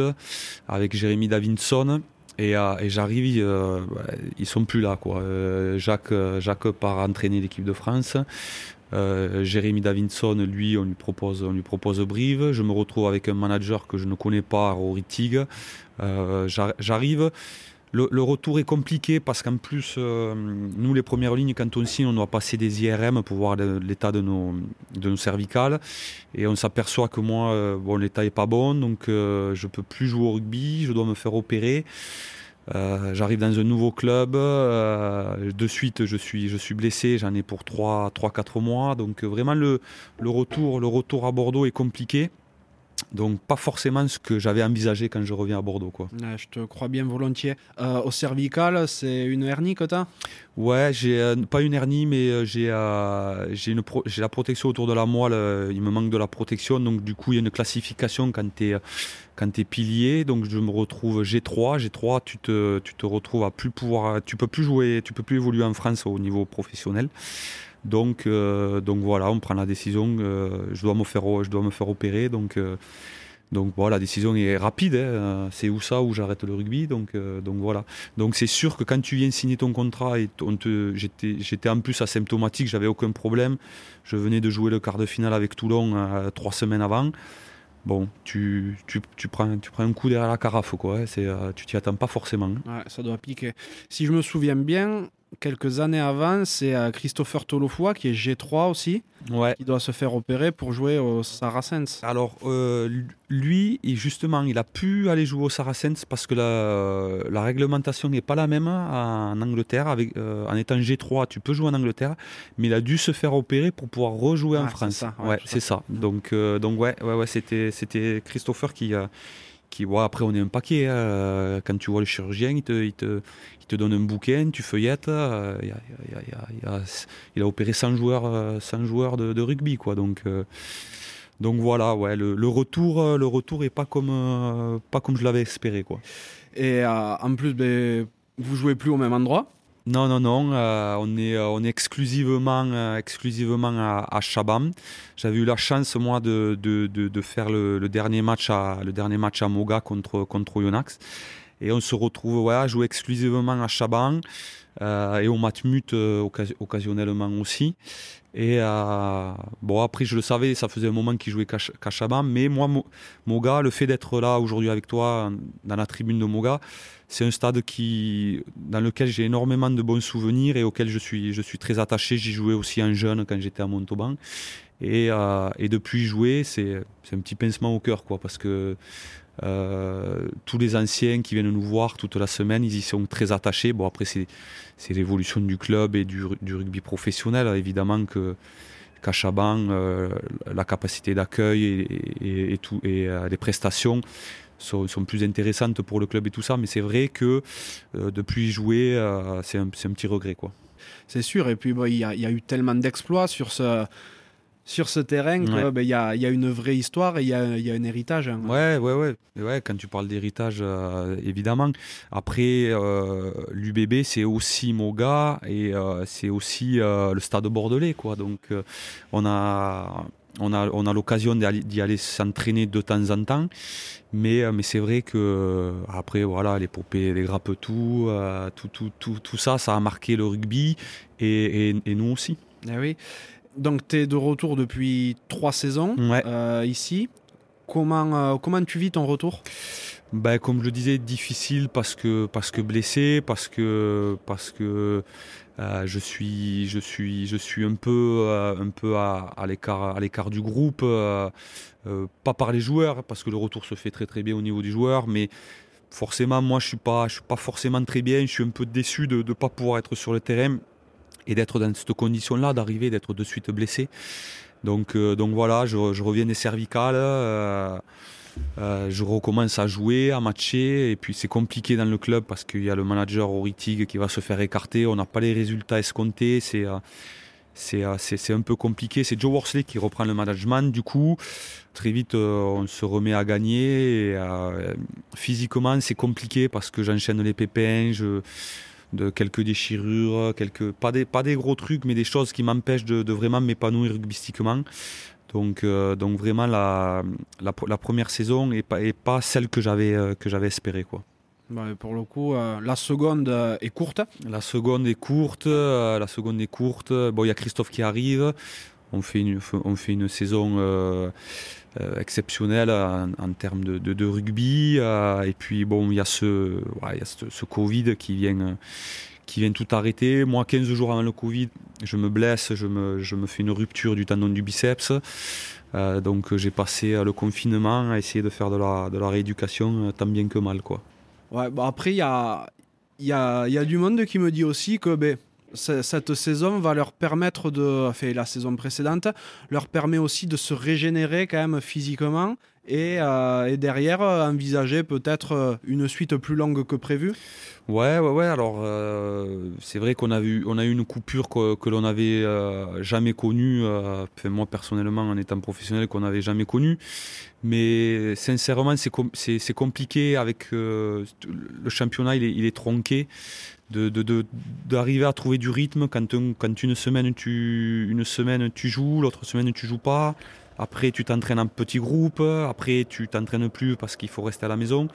avec Jérémy Davidson. Et, euh, j'arrive, euh, ils sont plus là. Quoi. Jacques, Jacques part entraîner l'équipe de France. Jérémy Davidson, lui, on lui propose, on lui propose Brive. Je me retrouve avec un manager que je ne connais pas, Rory Tig. J'arrive le, retour est compliqué parce qu'en plus, euh, nous, les premières lignes, quand on signe, on doit passer des IRM pour voir l'état de nos, cervicales. Et on s'aperçoit que moi, euh, bon, l'état n'est pas bon, donc euh, je ne peux plus jouer au rugby, je dois me faire opérer. J'arrive dans un nouveau club, de suite je suis, blessé, j'en ai pour 3-4 mois, donc vraiment le, retour, le retour à Bordeaux est compliqué. Donc pas forcément ce que j'avais envisagé quand je reviens à Bordeaux. Quoi. je te crois bien volontiers. Euh, au cervical, c'est une hernie que tu as Ouais, j'ai euh, pas une hernie, mais euh, j'ai la protection autour de la moelle. il me manque de la protection, donc du coup il y a une classification quand tu es, quand es pilier. Donc je me retrouve G3. G3, tu te, tu te retrouves à plus pouvoir, tu peux plus jouer, tu peux plus évoluer en France au niveau professionnel. Donc, euh, donc voilà, on prend la décision. Euh, je, dois me faire, je dois me faire opérer. Donc, euh, donc voilà, la décision est rapide. Hein. c'est où ça, où j'arrête le rugby. Donc, donc voilà. Donc c'est sûr que quand tu viens signer ton contrat, et j'étais en plus asymptomatique, j'avais aucun problème. Je venais de jouer le quart de finale avec Toulon trois semaines avant bon, tu, prends, un coup derrière la carafe, quoi. Hein. C'est, tu t'y attends pas forcément. Ça doit piquer. Si je me souviens bien, quelques années avant, c'est euh, Christopher Tolofoy, qui est G3 aussi, ouais. qui doit se faire opérer pour jouer au Saracens. Alors, euh, lui, justement, il a pu aller jouer au Saracens parce que la, la réglementation n'est pas la même en Angleterre. Avec, euh, en étant G3, tu peux jouer en Angleterre, mais il a dû se faire opérer pour pouvoir rejouer en ah, France. Ça, ouais, c'est ça. Donc, donc ouais, ouais, ouais c'était, c'était Christopher qui qui après on est un paquet hein. quand tu vois le chirurgien il te, il te, il te donne un bouquin tu feuillettes euh, il, a, opéré 100 joueurs 100 euh, joueurs de, rugby quoi donc euh, donc voilà ouais le, retour le retour est pas comme pas comme je l'avais espéré quoi et en plus ben, vous jouez plus au même endroit? Non, non, non. on, est, on est exclusivement, exclusivement à, à Chabam. J'avais eu la chance, moi, de, de, de, faire le, dernier match à, le dernier match à Moga contre, contre Yonax. Et on se retrouve ouais, à jouer exclusivement à Chaban euh, et au Matmut euh, occasionnellement aussi. Et euh, bon, après, je le savais, ça faisait un moment qu'il jouait qu'à Chaban. Mais moi, Moga, le fait d'être là aujourd'hui avec toi dans la tribune de Moga, c'est un stade qui, dans lequel j'ai énormément de bons souvenirs et auquel je suis, je suis très attaché. J'y jouais aussi en jeune quand j'étais à Montauban. Et, et depuis jouer, c'est un petit pincement au cœur, quoi, parce que tous les anciens qui viennent nous voir toute la semaine, ils y sont très attachés. Bon, après, c'est l'évolution du club et du, rugby professionnel. Évidemment que qu'à Chaban, la capacité d'accueil et, tout, et les prestations sont, plus intéressantes pour le club et tout ça. Mais c'est vrai que depuis jouer, c'est un, un, petit regret. c'est sûr. Et puis, il y, a eu tellement d'exploits sur ce, sur ce terrain ben, y, a, y, a, une vraie histoire et il y a, y a, un héritage. Hein. Ouais, ouais, ouais, ouais. Quand tu parles d'héritage, euh, évidemment. Après, euh, l'UBB, c'est aussi Moga et euh, c'est aussi le stade bordelais. Quoi. Donc, on a on a, on a l'occasion d'y aller, s'entraîner de temps en temps. Mais, mais c'est vrai que après, voilà, l'épopée les grappes tout, tout, tout, tout, tout, ça, ça a marqué le rugby et, et, nous aussi. Eh oui. Donc, tu es de retour depuis trois saisons ici. Comment, comment tu vis ton retour? Ben, comme je le disais, difficile parce que, parce que blessé, parce que, parce que euh, je suis, je suis, je suis un peu, euh, un peu à, l'écart, à l'écart du groupe, euh, pas par les joueurs parce que le retour se fait très très bien au niveau des joueurs, mais forcément moi je suis pas, je suis pas forcément très bien. Je suis un peu déçu de ne pas pouvoir être sur le terrain et d'être dans cette condition-là, d'arriver, d'être de suite blessé. Donc, donc voilà, je, reviens des cervicales. Euh, je recommence à jouer, à matcher, et puis c'est compliqué dans le club parce qu'il y a le manager Oritig qui va se faire écarter, on n'a pas les résultats escomptés, c'est euh, euh, c'est un peu compliqué. C'est Joe Worsley qui reprend le management. Du coup, très vite, on se remet à gagner. Physiquement, c'est compliqué parce que j'enchaîne les pépins, de quelques déchirures, quelques pas des, pas des gros trucs, mais des choses qui m'empêchent de, de, vraiment m'épanouir rugbystiquement. Donc, euh, donc vraiment, la, la, première saison n'est pas, pas celle que j'avais euh, que j'avais espéré. Quoi. Bah, pour le coup, euh, la seconde est courte. La seconde est courte. la seconde est courte. Bon, il y a Christophe qui arrive. On fait une, on fait une saison exceptionnelle en, termes de, rugby. et puis, bon, il y a ce, y a ce, Covid qui vient qui vient tout arrêter. Moi, 15 jours avant le Covid, je me blesse, je me, je me fais une rupture du tendon du biceps. Euh, donc j'ai passé le confinement à essayer de faire de la, de la rééducation euh, tant bien que mal. Quoi. Ouais, bah après, il y a, y, a, y a du monde qui me dit aussi que ben, cette saison va leur permettre de, enfin la saison précédente, leur permet aussi de se régénérer quand même physiquement et, euh, et derrière envisager peut-être une suite plus longue que prévu. Ouais, ouais, ouais. Alors, euh, c'est vrai qu'on a eu, on a eu une coupure que, l'on n'avait euh, jamais connue. Euh, moi, personnellement, en étant professionnel, qu'on n'avait jamais connue. Mais sincèrement, c'est, compliqué avec le championnat. Il est tronqué. De, de, d'arriver à trouver du rythme quand, quand une semaine tu une semaine tu joues l'autre semaine tu joues pas après tu t'entraînes en petit groupe après tu t'entraînes plus parce qu'il faut rester à la maison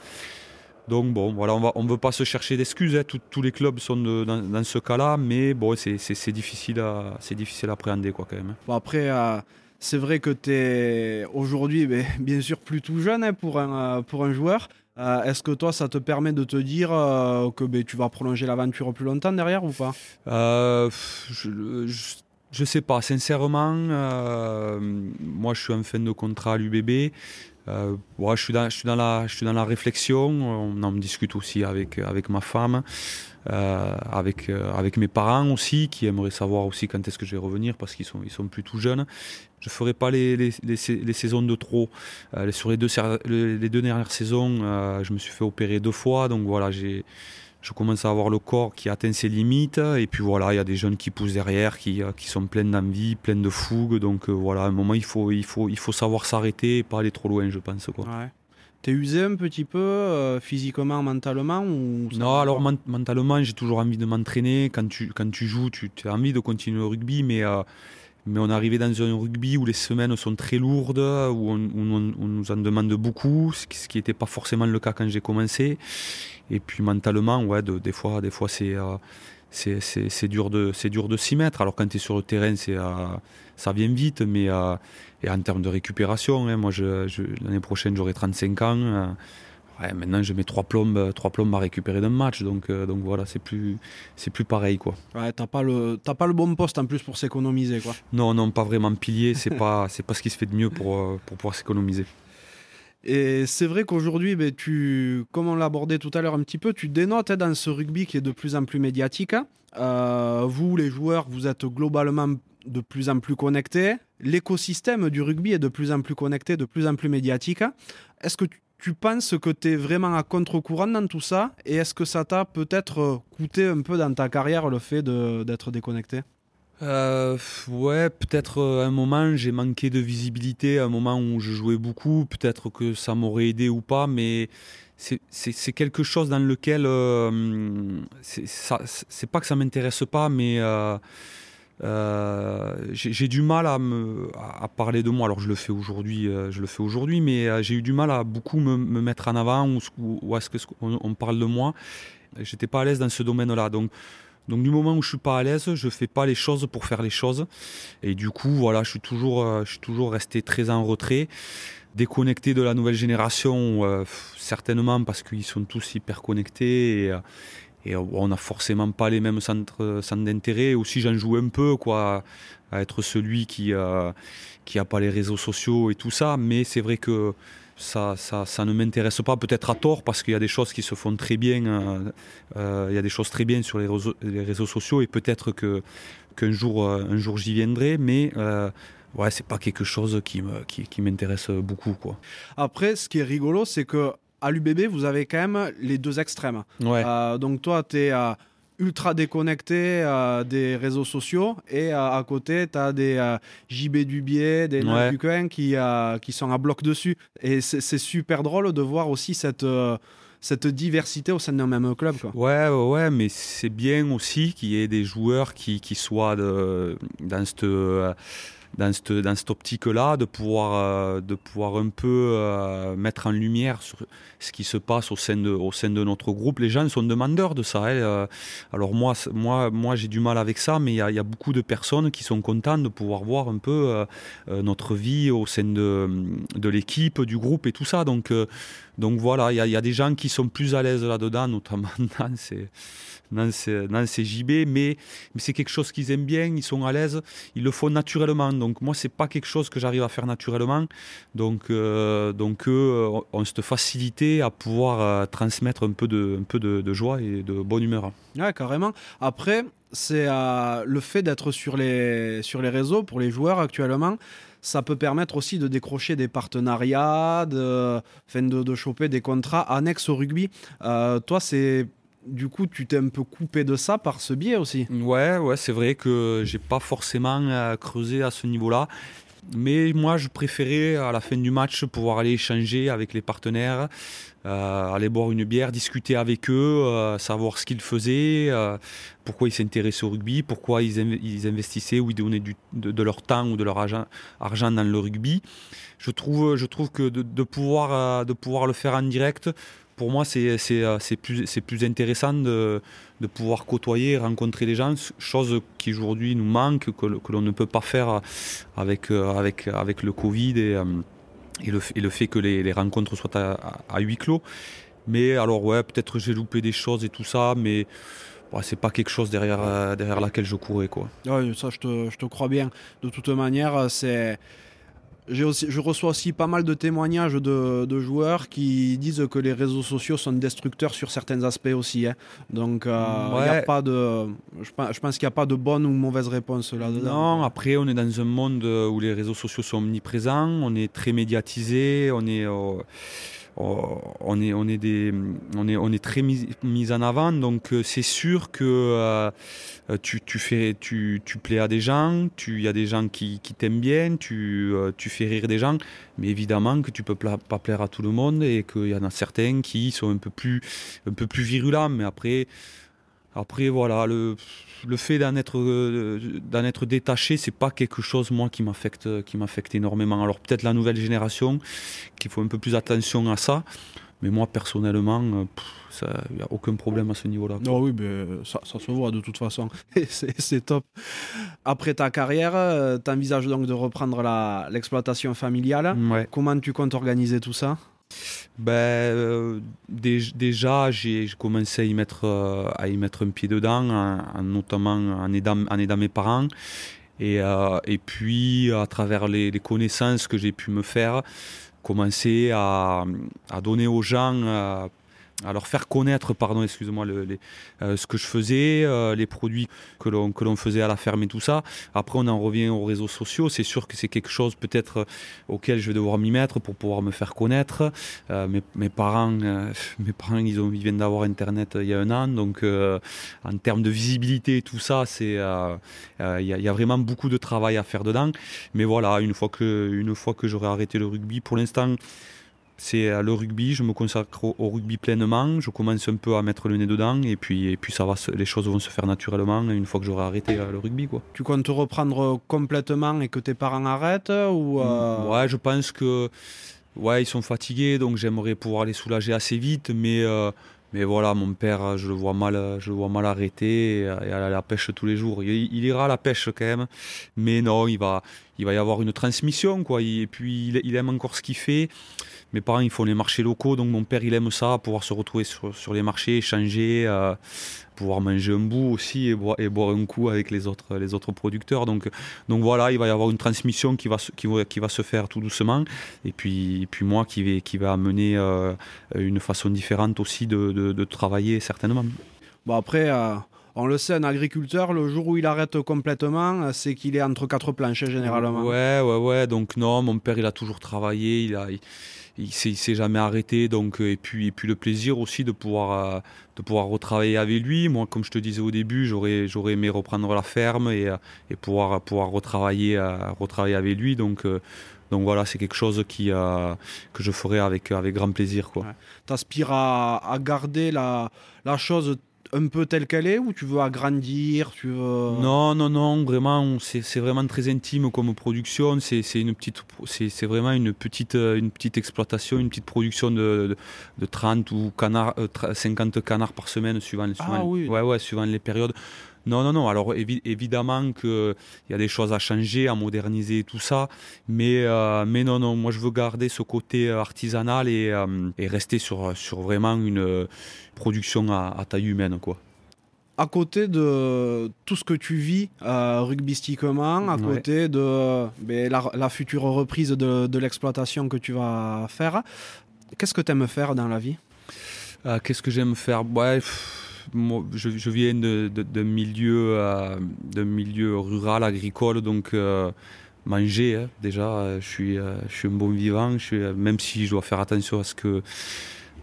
donc bon, voilà, on ne veut pas se chercher d'excuses. Hein. tous les clubs sont dans, ce cas-là, mais bon, c'est difficile à difficile à appréhender quoi quand même. Hein. Bon, après, euh, c'est vrai que tu es aujourd'hui, bien sûr, plus tout jeune hein, pour un euh, pour un joueur. Euh, est-ce que toi, ça te permet de te dire que ben, tu vas prolonger l'aventure plus longtemps derrière ou pas? Je, je, sais pas, sincèrement. moi, je suis en fin de contrat à l'UBB. Euh, je, suis dans, la, réflexion, on en discute aussi avec ma femme, euh, avec, euh, avec mes parents aussi, qui aimeraient savoir aussi quand est-ce que je vais revenir parce qu'ils sont, ils sont plus jeunes. Je ne ferai pas les, les, les, saisons de trop. sur les deux, les deux dernières saisons, je me suis fait opérer deux fois, donc voilà, j'ai je commence à avoir le corps qui atteint ses limites. Et puis voilà, il y a des jeunes qui poussent derrière, qui, euh, qui sont pleins d'envie, pleins de fougue. Donc euh, voilà, à un moment, il faut, il faut, il faut savoir s'arrêter et pas aller trop loin, je pense. Quoi. Ouais. T'es usé un petit peu euh, physiquement, mentalement ou Non, alors mentalement, j'ai toujours envie de m'entraîner. Quand tu, quand tu joues, tu as envie de continuer le rugby, mais mais on est arrivé dans un rugby où les semaines sont très lourdes, où on, nous en demande beaucoup, ce qui n'était pas forcément le cas quand j'ai commencé. Et puis mentalement, ouais, des fois, des fois euh, c'est c'est dur de c'est dur de s'y mettre. Alors quand tu es sur le terrain, c'est euh, ça vient vite, mais euh, et en termes de récupération, hein, moi je, l'année prochaine j'aurai 35 ans maintenant, je mets trois plombes, euh, trois plombes à récupérer d'un match, donc, euh, donc voilà, c'est plus, c'est plus pareil, quoi. Ouais, t'as pas le, pas le bon poste en plus pour s'économiser, quoi. Non, non, pas vraiment pilier, c'est pas, c'est pas ce qui se fait de mieux pour, euh, pour pouvoir s'économiser. Et c'est vrai qu'aujourd'hui, ben, tu, comme on l'a abordé tout à l'heure un petit peu, tu dénotes hein, dans ce rugby qui est de plus en plus médiatique. Hein. Euh, vous, les joueurs, vous êtes globalement de plus en plus connectés. L'écosystème du rugby est de plus en plus connecté, de plus en plus médiatique. Est-ce que tu, penses que tu es vraiment à contre-courant dans tout ça? Et est-ce que ça t'a peut-être coûté un peu dans ta carrière le fait d'être déconnecté? Euh, ouais, peut-être euh, un moment j'ai manqué de visibilité, un moment où je jouais beaucoup, peut-être que ça m'aurait aidé ou pas, mais c'est quelque chose dans lequel euh, c'est pas que ça m'intéresse pas, mais euh, j'ai du mal à, me, à parler de moi. Alors je le fais aujourd'hui, je le fais aujourd'hui, mais j'ai eu du mal à beaucoup me, mettre en avant ou, ou, à ce qu'on on parle de moi. J'étais pas à l'aise dans ce domaine-là, donc donc du moment où je suis pas à l'aise, je fais pas les choses pour faire les choses. Et du coup, voilà, je suis toujours, euh, je suis toujours resté très en retrait, déconnecté de la nouvelle génération, euh, certainement parce qu'ils sont tous hyper connectés et, euh, on n'a forcément pas les mêmes centres, centres d'intérêt. Aussi, j'en joue un peu, quoi, à être celui qui, qui a pas les réseaux sociaux et tout ça. Mais c'est vrai que ça, ça, ne m'intéresse pas, peut-être à tort, parce qu'il y a des choses qui se font très bien, euh, euh, il y a des choses très bien sur les réseaux, les réseaux sociaux, et peut-être que, qu'un jour, euh, un jour j'y viendrai, mais ouais, c'est pas quelque chose qui, me, qui, m'intéresse beaucoup. Quoi. Après, ce qui est rigolo, c'est que à l'UBB, vous avez quand même les deux extrêmes. Ouais. donc toi, tu es ultra déconnecté euh, des réseaux sociaux et euh, à côté tu as des euh, JB Dubier, des ouais. Duquin qui, qui sont à bloc dessus et c'est super drôle de voir aussi cette cette diversité au sein d'un même club. Quoi. Ouais, ouais, mais c'est bien aussi qu'il y ait des joueurs qui, qui soient de, dans cette dans cette, optique-là, de pouvoir, euh, de pouvoir un peu euh, mettre en lumière ce qui se passe au sein de, au sein de notre groupe. Les gens sont demandeurs de ça. Hein. Euh, alors moi, moi, moi j'ai du mal avec ça, mais il y, y, a beaucoup de personnes qui sont contentes de pouvoir voir un peu notre vie au sein de, de l'équipe, du groupe et tout ça. Donc, donc voilà, il y, a des gens qui sont plus à l'aise là-dedans, notamment dans ces dans ces, JB, mais, mais c'est quelque chose qu'ils aiment bien, ils sont à l'aise, ils le font naturellement. Donc moi, c'est pas quelque chose que j'arrive à faire naturellement. Donc, euh, donc eux ont cette facilité à pouvoir euh, transmettre un peu, de, un peu de, joie et de bonne humeur. Ouais, carrément. Après, c'est euh, le fait d'être les, sur les réseaux pour les joueurs actuellement ça peut permettre aussi de décrocher des partenariats, de, de, choper des contrats annexes au rugby. toi, c'est du coup, tu t'es un peu coupé de ça par ce biais aussi? Ouais, ouais, c'est vrai que j'ai pas forcément euh, creusé à ce niveau-là. Mais moi, je préférais à la fin du match pouvoir aller échanger avec les partenaires, euh, aller boire une bière, discuter avec eux, euh, savoir ce qu'ils faisaient, pourquoi ils s'intéressaient au rugby, pourquoi ils, investissaient ou ils donnaient de, leur temps ou de leur argent, dans le rugby. Je trouve, je trouve que de, pouvoir, de pouvoir le faire en direct, pour moi, c'est euh, plus, plus intéressant de, de, pouvoir côtoyer, rencontrer les gens, chose qui aujourd'hui nous manque, que, que l'on ne peut pas faire avec, euh, avec, avec le Covid euh, et, le, le fait que les, rencontres soient à, à, huis clos. Mais alors, ouais, peut-être j'ai loupé des choses et tout ça, mais ouais, c'est pas quelque chose derrière, derrière laquelle je courais. Quoi. Ouais, ça, je te, je te crois bien. De toute manière, c'est je reçois aussi pas mal de témoignages de, joueurs qui disent que les réseaux sociaux sont destructeurs sur certains aspects aussi. Hein. Donc, euh, a pas de, je, pense qu'il n'y a pas de bonne ou mauvaise réponse là-dedans. Non, après, on est dans un monde où les réseaux sociaux sont omniprésents, on est très médiatisé, on est. Euh, on est, on est, très mis, en avant, donc euh, c'est sûr que euh, tu, fais, tu, plais à des gens, il y a des gens qui, t'aiment bien, tu, euh, tu fais rire des gens, mais évidemment que tu peux pas plaire à tout le monde et qu'il y en a certains qui sont un peu plus, un peu plus virulents, mais après, après voilà, le le fait d'en être, euh, d'en être détaché, c'est pas quelque chose moi qui m'affecte, qui m'affecte énormément. Alors peut-être la nouvelle génération, qu'il faut un peu plus attention à ça, mais moi personnellement, il euh, n'y a aucun problème à ce niveau-là. Non, oui, mais ça, ça, se voit de toute façon. c'est top. Après ta carrière, euh, tu envisages donc de reprendre la, l'exploitation familiale. Comment tu comptes organiser tout ça? Ben, euh, déjà, j'ai commencé à y, mettre, euh, à y mettre un pied dedans, notamment en aidant, mes parents. Et, euh, et, puis, à travers les, connaissances que j'ai pu me faire, commencer à, à donner aux gens leur faire connaître, pardon, excuse-moi, le, euh, ce que je faisais, euh, les produits que l'on, que l'on faisait à la ferme et tout ça. Après, on en revient aux réseaux sociaux. C'est sûr que c'est quelque chose peut-être euh, auquel je vais devoir m'y mettre pour pouvoir me faire connaître. mes, mes, parents, mes parents, ils, ont, ils viennent d'avoir Internet il y a un an, donc en termes de visibilité et tout ça, c'est il y, y, a vraiment beaucoup de travail à faire dedans. Mais voilà, une fois que, une fois que j'aurai arrêté le rugby, pour l'instant c'est le rugby, je me consacre au, rugby pleinement, je commence un peu à mettre le nez dedans et puis, et puis ça va, les choses vont se faire naturellement une fois que j'aurai arrêté euh, le rugby. Quoi. Tu comptes reprendre complètement et que tes parents arrêtent ou euh, Ouais, je pense que ouais, ils sont fatigués donc j'aimerais pouvoir les soulager assez vite, mais, euh, mais voilà, mon père, je le vois mal, je le vois mal arrêter et, aller à la pêche tous les jours. Il, ira à la pêche quand même, mais non, il va, il va y avoir une transmission quoi. Et puis il, il aime encore ce qu'il fait mes parents ils font les marchés locaux, donc mon père il aime ça, pouvoir se retrouver sur, les marchés, échanger, euh, pouvoir manger un bout aussi et boire, et boire, un coup avec les autres, les autres producteurs. Donc, donc voilà, il va y avoir une transmission qui va, qui va, qui va se faire tout doucement. Et puis, puis moi qui vais, qui va amener euh, une façon différente aussi de, de, travailler certainement. Bon après, euh, on le sait, un agriculteur, le jour où il arrête complètement, c'est qu'il est entre quatre planches généralement. Ouais, ouais, ouais. Donc non, mon père il a toujours travaillé, il a il s'est, s'est jamais arrêté. Donc, euh, et, puis, et puis le plaisir aussi de pouvoir, euh, de pouvoir retravailler avec lui. Moi, comme je te disais au début, j'aurais, j'aurais aimé reprendre la ferme et, euh, et pouvoir, pouvoir retravailler, retravailler avec lui. Donc, donc voilà, c'est quelque chose qui, que je ferai avec, avec grand plaisir. Quoi. Tu aspires à, à, garder la, la chose un peu telle qu'elle est ou tu veux agrandir tu veux... Non, non, non, vraiment, c'est vraiment très intime comme production. C'est une petite, c'est vraiment une petite, euh, une petite exploitation, une petite production de, de, 30 ou canard, 50 euh, canards par semaine suivant, suivant, ah, oui. ouais, ouais, suivant les périodes. Non, non, non. Alors évidemment qu'il y a des choses à changer, à moderniser tout ça, mais, euh, mais non, non. Moi, je veux garder ce côté artisanal et, euh, et rester sur, sur vraiment une production à, taille humaine, quoi. À côté de tout ce que tu vis euh, rugbystiquement, à côté de ben, la, future reprise de, de l'exploitation que tu vas faire, qu'est-ce que tu aimes faire dans la vie? Euh, Qu'est-ce que j'aime faire? Je, viens de, milieu, euh, de milieu rural, agricole, donc euh, manger, hein, déjà, je suis, euh, je suis un bon vivant, je suis, même si je dois faire attention à ce que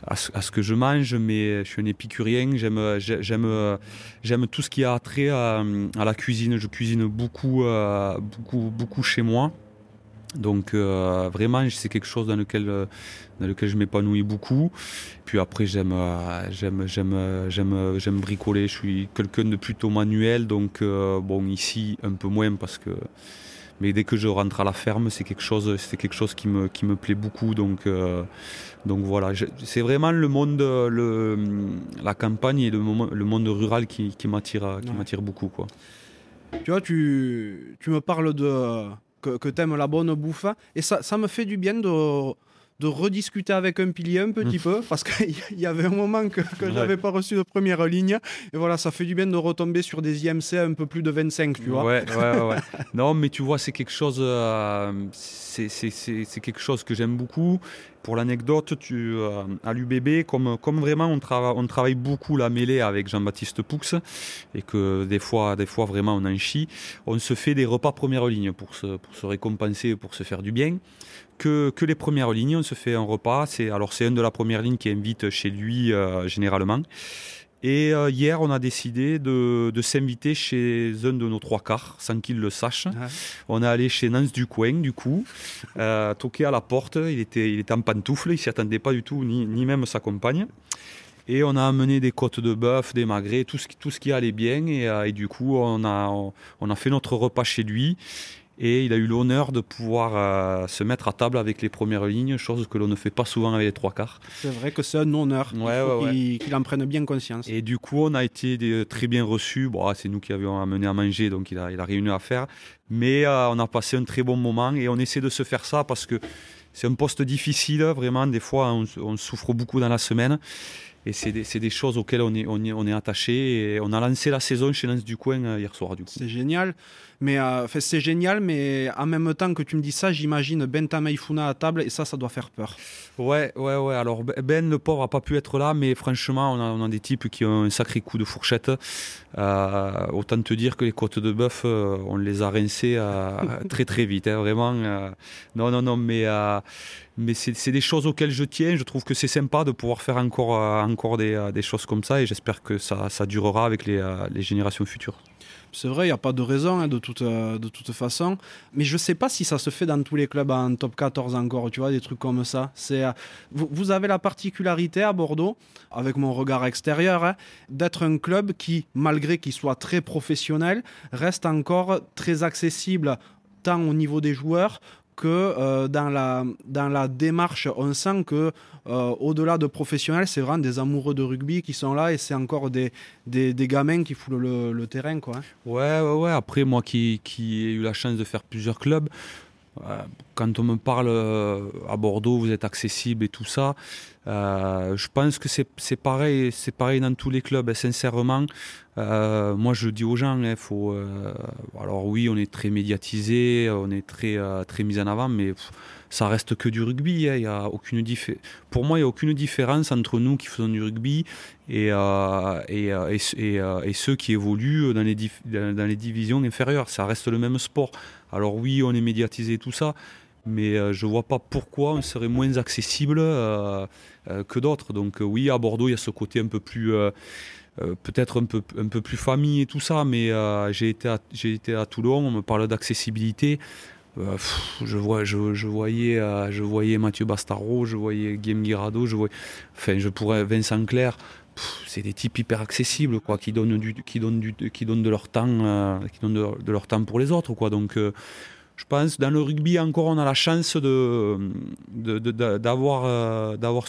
à ce, que je mange, mais je suis un épicurien, j'aime tout ce qui a trait à, à, la cuisine. Je cuisine beaucoup, beaucoup, beaucoup chez moi. Donc euh, vraiment, c'est quelque chose dans lequel, euh, dans lequel je m'épanouis beaucoup. Puis après, j'aime, euh, j'aime, j'aime, j'aime, j'aime bricoler. Je suis quelqu'un de plutôt manuel, donc bon ici un peu moins parce que. Mais dès que je rentre à la ferme, c'est quelque chose, c'est quelque chose qui me, qui me plaît beaucoup. Donc, donc voilà, c'est vraiment le monde, le, la campagne et le, le monde rural qui, qui m'attire, qui m'attire beaucoup quoi. Tu vois, tu, tu me parles de que, que tu aimes la bonne bouffe. Et ça, ça me fait du bien de, de rediscuter avec un pilier un petit mmh. peu, parce qu'il y avait un moment que, que j'avais pas reçu de première ligne. Et voilà, ça fait du bien de retomber sur des IMC un peu plus de 25, tu vois. Ouais, ouais, ouais. non, mais tu vois, c'est quelque chose, euh, c'est quelque chose que j'aime beaucoup. Pour l'anecdote, tu euh, à l'UBB, comme, vraiment on, travaille beaucoup la mêlée avec Jean-Baptiste Poux, et que des fois, des fois vraiment on en chie, on se fait des repas première ligne pour se, pour se récompenser, pour se faire du bien que, les premières lignes. On se fait un repas. C'est alors c'est un de la première ligne qui invite chez lui euh, généralement. Et euh, hier, on a décidé de, s'inviter chez un de nos trois quarts, sans qu'il le sache. On est allé chez Nance du coin, du coup, euh, toqué à la porte. Il était, il était en pantoufle, il s'y attendait pas du tout, ni, ni, même sa compagne. Et on a amené des côtes de bœuf, des magrets, tout ce, tout ce qui allait bien. Et, et du coup, on a, on a fait notre repas chez lui et il a eu l'honneur de pouvoir euh, se mettre à table avec les premières lignes, chose que l'on ne fait pas souvent avec les trois quarts. C'est vrai que c'est un honneur. Ouais, qu'il en prenne bien conscience. Et du coup, on a été très bien reçus. Bon, c'est nous qui avions amené à manger, donc il a, il a réuni à faire. Mais euh, on a passé un très bon moment et on essaie de se faire ça parce que c'est un poste difficile, vraiment. Des fois, on, on souffre beaucoup dans la semaine. et c'est des, choses auxquelles on est, on, est, on est attaché. Et on a lancé la saison chez Lens du Coin hier soir. C'est génial. Mais euh, c'est génial, mais en même temps que tu me dis ça, j'imagine Bentham Ifuna à table et ça, ça doit faire peur. Ouais, ouais, ouais. Alors Ben, le pauvre, a pas pu être là, mais franchement, on a, des types qui ont un sacré coup de fourchette. Euh, autant te dire que les côtes de bœuf, euh, on les a rincées très très vite, hein, vraiment. non, non, non, mais mais c'est des choses auxquelles je tiens. Je trouve que c'est sympa de pouvoir faire encore, encore des, des, choses comme ça et j'espère que ça, ça durera avec les, les générations futures. C'est vrai, il n'y a pas de raison hein, de, toute, euh, de toute façon. Mais je ne sais pas si ça se fait dans tous les clubs en top 14 encore, tu vois, des trucs comme ça. C'est, euh, vous, avez la particularité à Bordeaux, avec mon regard extérieur, hein, d'être un club qui, malgré qu'il soit très professionnel, reste encore très accessible tant au niveau des joueurs que euh, dans, la, dans la démarche, on sent que euh, au-delà de professionnels, c'est vraiment des amoureux de rugby qui sont là et c'est encore des, des, gamins qui foulent le, terrain. Quoi. Hein. Ouais, ouais, ouais. Après, moi qui, qui ai eu la chance de faire plusieurs clubs, quand on me parle à Bordeaux, vous êtes accessible et tout ça, je pense que c'est pareil, c'est pareil dans tous les clubs. Et sincèrement, moi je dis aux gens, hein, faut. alors oui, on est très médiatisé, on est très très mis en avant, mais ça reste que du rugby. Hein. Y a aucune Pour moi, il n'y a aucune différence entre nous qui faisons du rugby et, euh, et, euh, euh, et, ceux qui évoluent dans les, dans les divisions inférieures. Ça reste le même sport. Alors oui, on est médiatisé tout ça, mais je ne vois pas pourquoi on serait moins accessible que d'autres. Donc oui, à Bordeaux, il y a ce côté un peu plus... peut-être un peu, plus famille et tout ça, mais j'ai été, été à Toulon, on me parle d'accessibilité. Euh, euh, je voyais Mathieu Bastaro, je voyais Guillaume Guirado, je voyais, enfin, je pourrais Vincent Clair. C'est des types hyper accessibles, qui donnent du, qui donnent du, qui donnent de leur temps, euh, pour les autres. Donc, je pense dans le rugby encore, on a la chance d'avoir,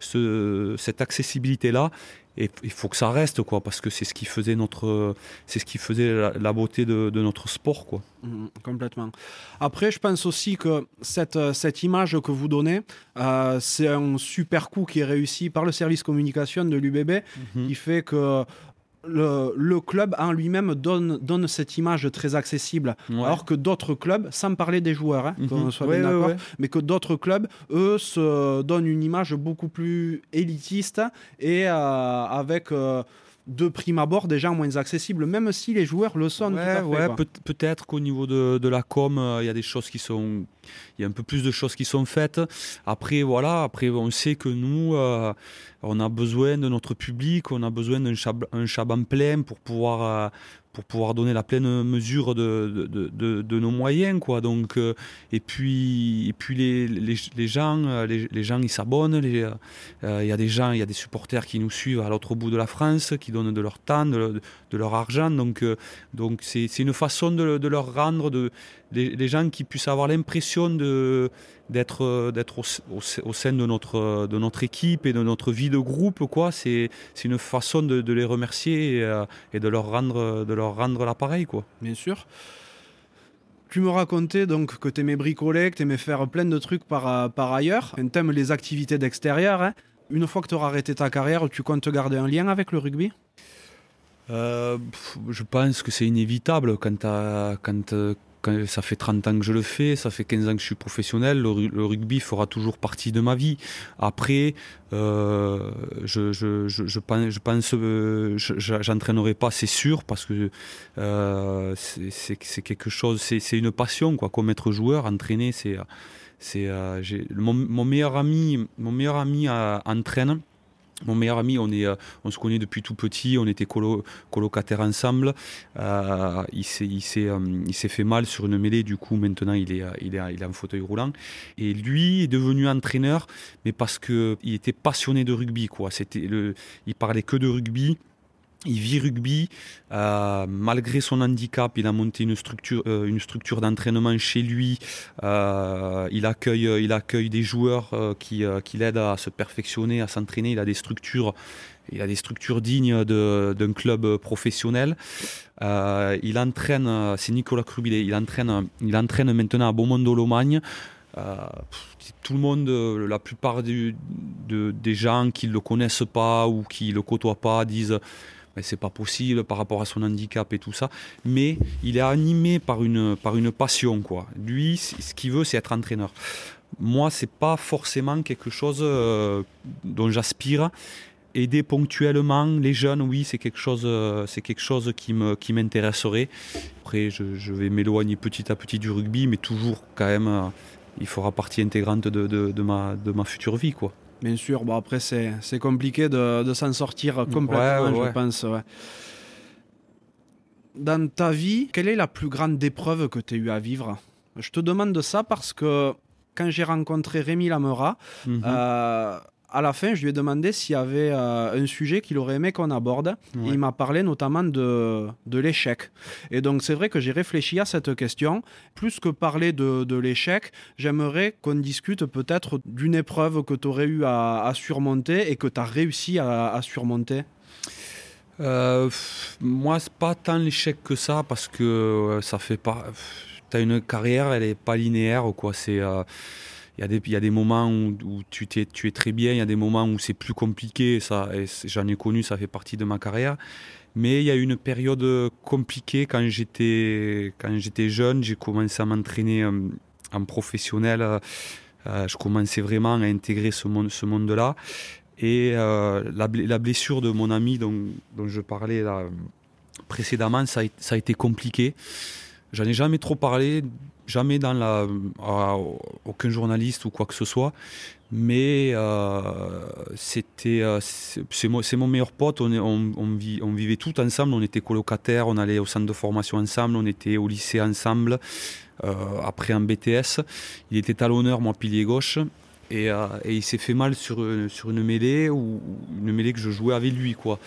ce, cette accessibilité là et il faut que ça reste quoi parce que c'est ce qui faisait notre c'est ce qui faisait la, beauté de, notre sport quoi mmh, complètement après je pense aussi que cette, cette image que vous donnez euh, c'est un super coup qui est réussi par le service communication de l'UBB mmh. qui fait que le, club en lui-même donne, donne cette image très accessible. Alors que d'autres clubs, sans parler des joueurs, hein, mhm. soit bien d'accord, mais que d'autres clubs, eux, se donnent une image beaucoup plus élitiste et euh, avec. Euh, de prime abord déjà moins accessible, même si les joueurs le sont. Ouais, peut-être qu'au niveau de, de, la com, euh, il y a des choses qui sont, il y a un peu plus de choses qui sont faites. Après, voilà, après on sait que nous, euh, on a besoin de notre public, on a besoin d'un chaban plein pour pouvoir euh, pour pouvoir donner la pleine mesure de, de, nos moyens quoi. Donc euh, et puis et puis les, les, les gens euh, les, les, gens ils s'abonnent euh, il y a des gens il y a des supporters qui nous suivent à l'autre bout de la France qui donnent de leur temps de, leur argent. Donc donc c'est une façon de, leur rendre de gens qui puissent avoir l'impression de d'être euh, d'être au, sein de notre de notre équipe et de notre vie de groupe quoi c'est c'est une façon de, les remercier euh, et, de leur rendre de leur rendre l'appareil quoi bien sûr tu me racontais donc que tu aimais bricoler, que tu aimais faire plein de trucs par, euh, par ailleurs. Tu aimes les activités d'extérieur. Hein. Une fois que tu auras arrêté ta carrière, tu comptes garder un lien avec le rugby? Je pense que c'est inévitable quand, quand, ça fait 30 ans que je le fais, ça fait 15 ans que je suis professionnel, le, rugby fera toujours partie de ma vie. Après, euh, je, je, je, je, pense, je euh, j'entraînerai pas, c'est sûr, parce que euh, c'est quelque chose, c'est une passion, quoi. Comme être joueur, entraîner, c'est, c'est, mon, mon, meilleur ami, mon meilleur ami entraîne. Mon meilleur ami, euh, on se connaît depuis tout petit, on était colocataires ensemble. Euh, il s'est euh, fait mal sur une mêlée, du coup maintenant il est, il, en fauteuil roulant. Et lui est devenu entraîneur, mais parce qu'il était passionné de rugby. Quoi. Le, il parlait que de rugby. Il vit rugby. Euh, malgré son handicap, il a monté une structure, euh, une structure d'entraînement chez lui. Euh, il, accueille, il accueille des joueurs qui, qui l'aident à se perfectionner, à s'entraîner. Il a des structures. Il a des structures dignes d'un club professionnel. il entraîne, c'est Nicolas Crubillet, il entraîne, il entraîne maintenant à Beaumont-d'Olomagne. tout le monde, la plupart des gens qui ne le connaissent pas ou qui ne le côtoient pas disent mais c'est pas possible par rapport à son handicap et tout ça. Mais il est animé par une, par une passion, quoi. Lui, ce qu'il veut, c'est être entraîneur. Moi, c'est pas forcément quelque chose euh, dont j'aspire. Aider ponctuellement les jeunes, oui, c'est quelque chose, euh, c'est quelque chose qui me, qui m'intéresserait. Après, je, vais m'éloigner petit à petit du rugby, mais toujours quand même, euh, il fera partie intégrante de, de, de, ma, de ma future vie, quoi. Bien sûr, bon après c'est compliqué de, de s'en sortir complètement, je pense. Dans ta vie, quelle est la plus grande épreuve que tu as eu à vivre? Je te demande ça parce que quand j'ai rencontré Rémi Lamera, mhm. euh, à la fin, je lui ai demandé s'il y avait euh, un sujet qu'il aurait aimé qu'on aborde. il m'a parlé notamment de, de l'échec. Et donc, c'est vrai que j'ai réfléchi à cette question. Plus que parler de, de l'échec, j'aimerais qu'on discute peut-être d'une épreuve que tu aurais eu à, surmonter et que tu as réussi à, surmonter. Euh, moi, c'est pas tant l'échec que ça, parce que euh, ça fait pas. Tu as une carrière, elle est pas linéaire, quoi. C'est. Euh, il y, a des, moments où, tu, es, très bien, il y a des moments où c'est plus compliqué, ça, j'en ai connu, ça fait partie de ma carrière. Mais il y a eu une période compliquée quand j'étais, jeune, j'ai commencé à m'entraîner euh, en professionnel, euh, je commençais vraiment à intégrer ce, monde, ce monde-là. Et euh, la, blessure de mon ami dont, je parlais précédemment, ça a, ça a été compliqué. J'en ai jamais trop parlé jamais dans la, aucun journaliste ou quoi que ce soit. Mais euh, c'était, euh, c'est mon, meilleur pote. On, on, on, vivait tout ensemble. On était colocataires. On allait au centre de formation ensemble. On était au lycée ensemble. Euh, après en BTS, il était à l'honneur, moi pilier gauche. Et, et il s'est fait mal sur, sur une mêlée ou une mêlée que je jouais avec lui, quoi.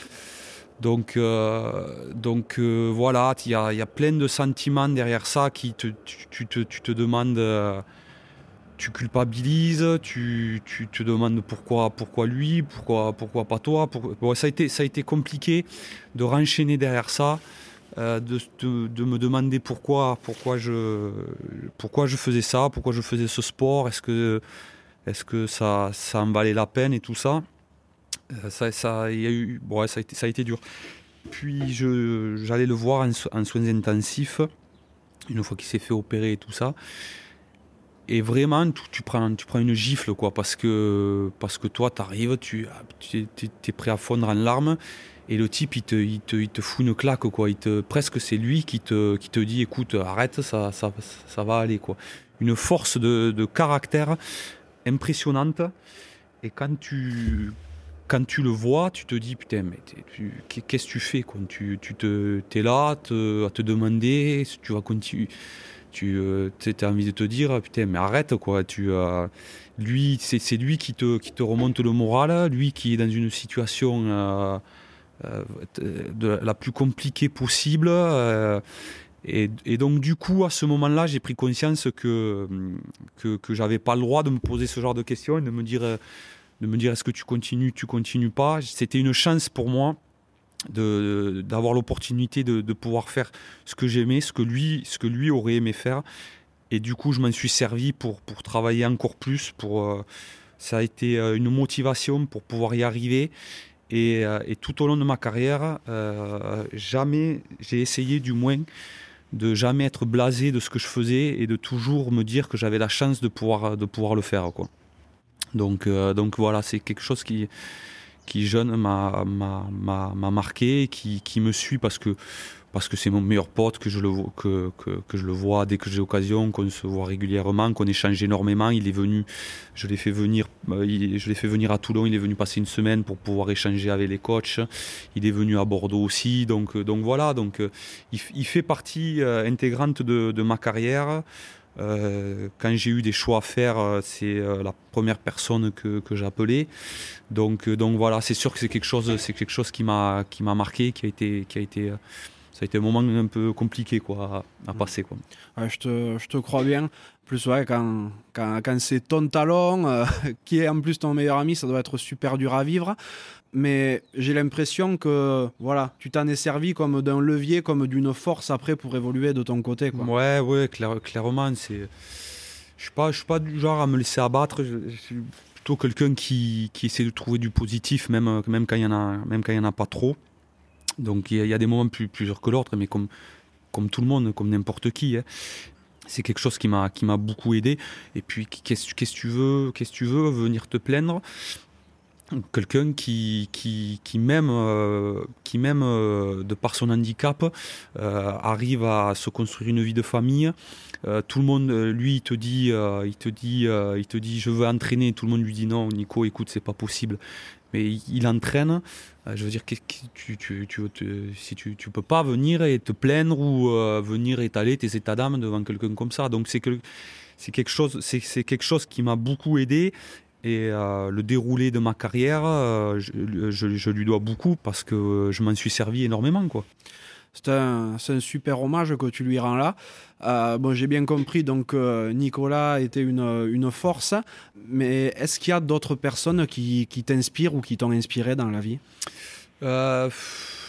Donc, euh, euh, voilà, il y a, plein de sentiments derrière ça qui te, tu, tu te demandes, euh, culpabilises, tu, te demandes pourquoi, pourquoi lui, pourquoi, pas toi. ça, a été, compliqué de renchaîner derrière ça, de, me demander pourquoi, pourquoi, je, faisais ça, pourquoi je faisais ce sport, est-ce que, ça en valait la peine et tout ça. Euh, ça, y a eu, bon, ça, été, ça a dur. Puis j'allais le voir en, soins intensifs, une fois qu'il s'est fait opérer et tout ça. Et vraiment, tu, prends, tu prends une gifle, quoi, parce que, parce que toi, t'arrives, tu tu es, prêt à fondre en larmes, et le type, il te, il te, il te fout une claque, quoi. Presque, c'est lui qui te, dit, écoute, arrête, ça, va aller, quoi. Une force de caractère impressionnante. Et quand tu, quand tu le vois, tu te dis putain, mais qu'est-ce que tu fais tu, tu te, es là à te demander si tu vas continuer. Tu euh, as envie de te dire putain, mais arrête quoi. Tu, euh, lui, c'est lui qui te, qui te remonte le moral, lui qui est dans une situation euh, la plus compliquée possible. Et, et, donc du coup, à ce moment-là, j'ai pris conscience que, que, que j'avais pas le droit de me poser ce genre de questions et de me dire de me dire est-ce que tu continues, tu continues pas? C'était une chance pour moi d'avoir l'opportunité de, pouvoir faire ce que j'aimais, ce que lui, ce que lui aurait aimé faire. Et du coup, je m'en suis servi pour, pour travailler encore plus. Pour, euh, ça a été euh, une motivation pour pouvoir y arriver. Et, euh, et tout au long de ma carrière, jamais j'ai essayé du moins de jamais être blasé de ce que je faisais et de toujours me dire que j'avais la chance de pouvoir, de pouvoir le faire. Quoi. Donc, euh, donc voilà, c'est quelque chose qui, qui jeune m'a marqué, qui, qui me suit parce que parce que c'est mon meilleur pote, que je le, que, que, que je le vois dès que j'ai l'occasion, qu'on se voit régulièrement, qu'on échange énormément. Il est venu, je l'ai fait venir, euh, je l'ai fait venir à Toulon, il est venu passer une semaine pour pouvoir échanger avec les coachs. Il est venu à Bordeaux aussi, donc, donc voilà, donc il, fait partie euh, intégrante de ma carrière. Euh, quand j'ai eu des choix à faire, euh, c'est euh, la première personne que, que j'ai appelée. Donc, donc voilà, c'est sûr que c'est quelque chose, c'est quelque chose qui m'a qui m'a marqué, qui a été qui a été ça a été un moment un peu compliqué quoi, à, passer. Quoi. je, te, je, te, crois bien. Plus ouais, quand, quand, quand c'est ton talon, qui est en plus ton meilleur ami, ça doit être super dur à vivre mais j'ai l'impression que voilà, tu t'en es servi comme d'un levier, comme d'une force après pour évoluer de ton côté. Quoi. Ouais, ouais, clairement, c'est. je suis pas, suis pas du genre à me laisser abattre. Je, suis plutôt quelqu'un qui, qui, essaie de trouver du positif, même, même quand il y en a, même en a pas trop. Donc il y, a des moments plus, plusieurs que l'autre, mais comme, comme tout le monde, comme n'importe qui. Hein. C'est quelque chose qui m'a qui m'a beaucoup aidé. Et puis qu'est-ce que tu veux, qu'est-ce tu veux venir te plaindre? Quelqu'un qui, qui, qui même, euh, qui même euh, de par son handicap, euh, arrive à se construire une vie de famille. tout le monde, lui, il te dit, il te dit, il te dit, je veux entraîner. Tout le monde lui dit non, Nico, écoute, c'est pas possible. Mais il, entraîne. je veux dire, tu, tu, tu, si tu, tu peux pas venir et te plaindre ou venir étaler tes états d'âme devant quelqu'un comme ça. Donc c'est que c'est quelque chose, c'est quelque chose qui m'a beaucoup aidé et euh, le déroulé de ma carrière, euh, je, lui dois beaucoup parce que je m'en suis servi énormément. Quoi. C'est un, un, super hommage que tu lui rends là. Euh, bon, j'ai bien compris, donc Nicolas était une, une force, mais est-ce qu'il y a d'autres personnes qui, qui t'inspirent ou qui t'ont inspiré dans la vie? Je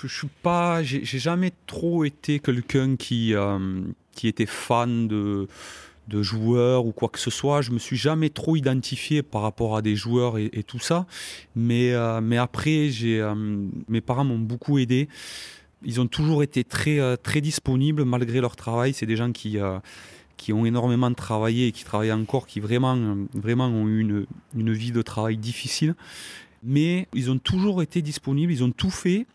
suis pas, j'ai jamais trop été quelqu'un qui, qui était fan de de joueurs ou quoi que ce soit. Je me suis jamais trop identifié par rapport à des joueurs et, tout ça. Mais, euh, mais après, j'ai, euh, mes parents m'ont beaucoup aidé. Ils ont toujours été très, euh, très disponibles malgré leur travail. C'est des gens qui, qui ont énormément travaillé et qui travaillent encore, qui vraiment, vraiment ont eu une, une vie de travail difficile. Mais ils ont toujours été disponibles, ils ont tout fait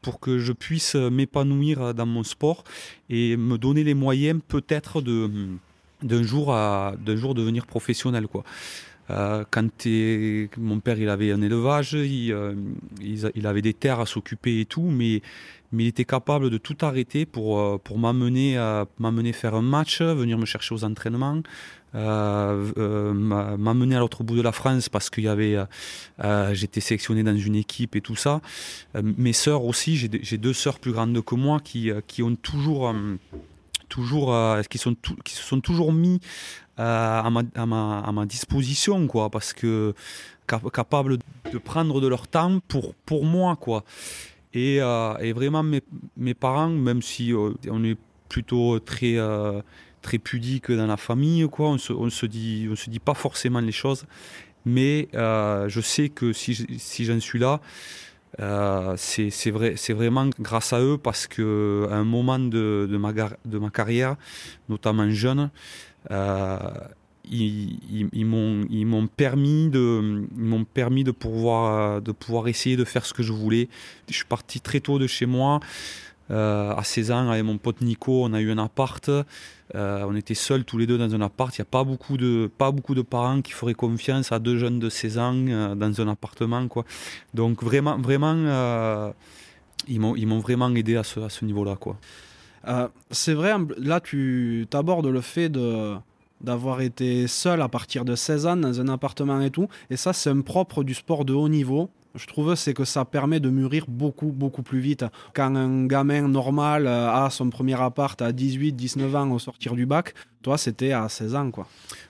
pour que je puisse m'épanouir dans mon sport et me donner les moyens peut-être de d'un jour à d'un jour devenir professionnel quoi. Euh, quand mon père il avait un élevage, il, euh, il, avait des terres à s'occuper et tout, mais, mais il était capable de tout arrêter pour, euh, pour m'amener m'amener faire un match, venir me chercher aux entraînements, m'amener à l'autre bout de la France parce qu'il y avait j'étais sélectionné dans une équipe et tout ça. mes sœurs aussi, j'ai deux sœurs plus grandes que moi qui, qui ont toujours toujours, euh, qui, sont qui se sont toujours mis euh, à, ma, à, ma, à, ma, disposition, quoi, parce que capables de prendre de leur temps pour, pour moi, quoi. Et, euh, et vraiment, mes, mes, parents, même si on est plutôt très, très pudique dans la famille, quoi, on se, on se dit, on se dit pas forcément les choses, mais je sais que si, si j'en suis là, euh, c'est vrai, vraiment grâce à eux parce que à un moment de, de, ma, de ma carrière, notamment jeune, euh, ils, ils, m'ont permis de m'ont permis de pouvoir de pouvoir essayer de faire ce que je voulais. Je suis parti très tôt de chez moi. Euh, à 16 ans, avec mon pote Nico, on a eu un appart. Euh, on était seuls tous les deux dans un appart. Il n'y a pas beaucoup, de, pas beaucoup de parents qui feraient confiance à deux jeunes de 16 ans euh, dans un appartement. Quoi. Donc vraiment, vraiment ils m'ont vraiment aidé à ce, à ce niveau-là. quoi. C'est vrai, là tu abordes le fait de d'avoir été seul à partir de 16 ans dans un appartement et tout. Et ça, c'est un propre du sport de haut niveau je trouve, c'est que ça permet de mûrir beaucoup, beaucoup plus vite. Quand un gamin normal euh, a son premier appart à 18, 19 ans au sortir du bac, toi, c'était à 16 ans, quoi.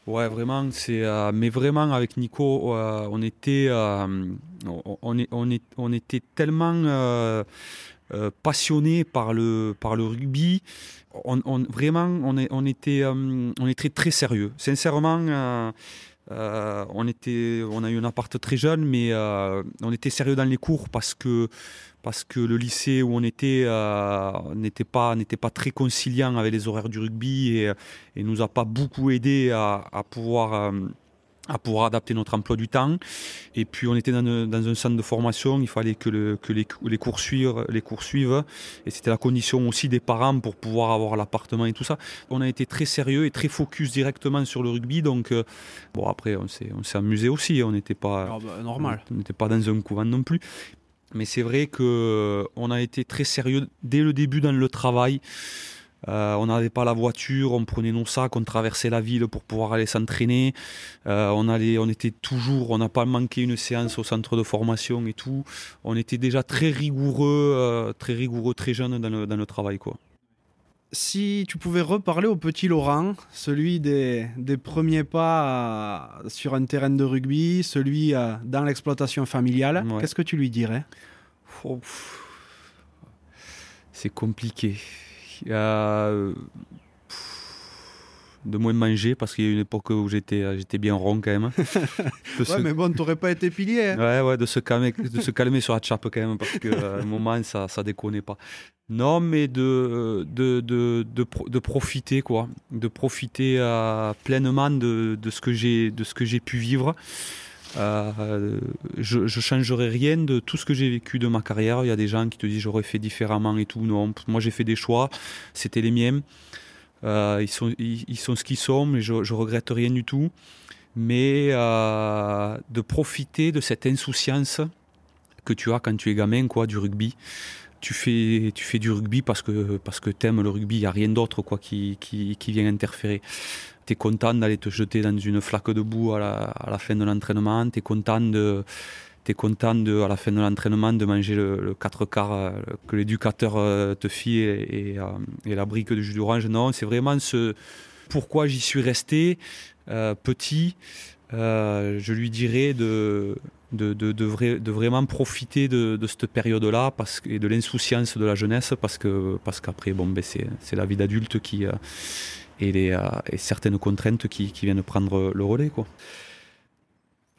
Ouais, vraiment, c'est. Euh, mais vraiment, avec Nico, euh, on était, on, est, on, était tellement passionnés par le, par le rugby. On, vraiment, on, est, on était, on était très sérieux. Sincèrement euh, on, était, on a eu un appart très jeune, mais euh, on était sérieux dans les cours parce que, parce que le lycée où on était euh, n'était pas, pas très conciliant avec les horaires du rugby et, et nous a pas beaucoup aidé à, à pouvoir à pouvoir adapter notre emploi du temps. Et puis on était dans, un centre de formation, il fallait que, les, cours suivent, les cours suivent. Et c'était la condition aussi des parents pour pouvoir avoir l'appartement et tout ça. On a été très sérieux et très focus directement sur le rugby. Donc euh, bon après on s'est, on s'est amusé aussi, on n'était pas ah bah, normal. On n'était pas dans un couvent non plus. Mais c'est vrai qu'on a été très sérieux dès le début dans le travail. Euh, on n'avait pas la voiture, on prenait nos sacs, on traversait la ville pour pouvoir aller s'entraîner. Euh, on allait, on était toujours, on n'a pas manqué une séance au centre de formation et tout. On était déjà très rigoureux, euh, très rigoureux, très jeune dans le, travail, quoi. Si tu pouvais reparler au petit Laurent, celui des, premiers pas sur un terrain de rugby, celui dans l'exploitation familiale, qu'est-ce que tu lui dirais? Oh, C'est compliqué. Euh, de moins manger parce qu'il y a une époque où j'étais euh, j'étais bien rond quand même. ouais, mais bon, t'aurais pas été pilier. Hein. Ouais, ouais, de se calmer, de se calmer sur la chape quand même parce qu'à un moment ça ça déconnait pas. Non, mais de de, de, de, profiter quoi, de profiter euh, pleinement de, de ce que j'ai de ce que j'ai pu vivre. Euh, je, ne changerai rien de tout ce que j'ai vécu de ma carrière. Il y a des gens qui te disent j'aurais fait différemment et tout. Non, moi j'ai fait des choix, c'était les miens. Euh, ils, sont, ils, sont ce qu'ils sont, mais je, je regrette rien du tout. Mais euh, de profiter de cette insouciance que tu as quand tu es gamin, quoi, du rugby. Tu fais, tu fais du rugby parce que, parce que tu aimes le rugby, il n'y a rien d'autre quoi, qui, qui, qui vient interférer tu es content d'aller te jeter dans une flaque de boue à la, à la fin de l'entraînement, tu es content de es content de, à la fin de l'entraînement de manger le, 4 quarts euh, que l'éducateur euh, te fit et, euh, et, la brique de jus d'orange. Non, c'est vraiment ce pourquoi j'y suis resté petit. je lui dirais de, de, de, de, vraiment profiter de, cette période-là et de l'insouciance de la jeunesse parce que parce qu'après bon ben c'est la vie d'adulte qui et, euh, et certaines contraintes qui, qui, viennent prendre le relais. Quoi.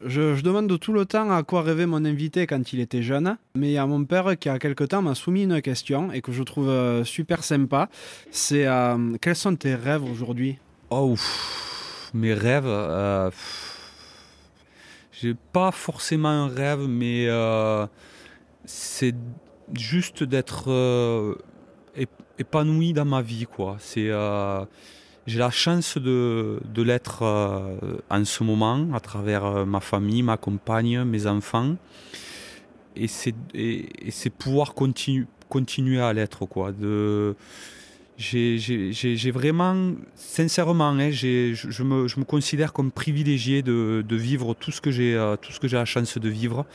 Je, je, demande tout le temps à quoi rêvait mon invité quand il était jeune, mais il y a mon père qui, a quelque temps, m'a soumis une question et que je trouve euh, super sympa. C'est euh, quels sont tes rêves aujourd'hui? Oh, mes rêves. Euh, J'ai pas forcément un rêve, mais c'est juste d'être épanoui dans ma vie, quoi. C'est j'ai la chance de, de l'être euh, en ce moment à travers euh, ma famille, ma compagne, mes enfants. Et c'est, et, c'est pouvoir continu, continuer à l'être. Quoi. J'ai, vraiment, sincèrement, hein, je, me, considère comme privilégié de, vivre tout ce que j'ai, euh, tout ce que j'ai la chance de vivre.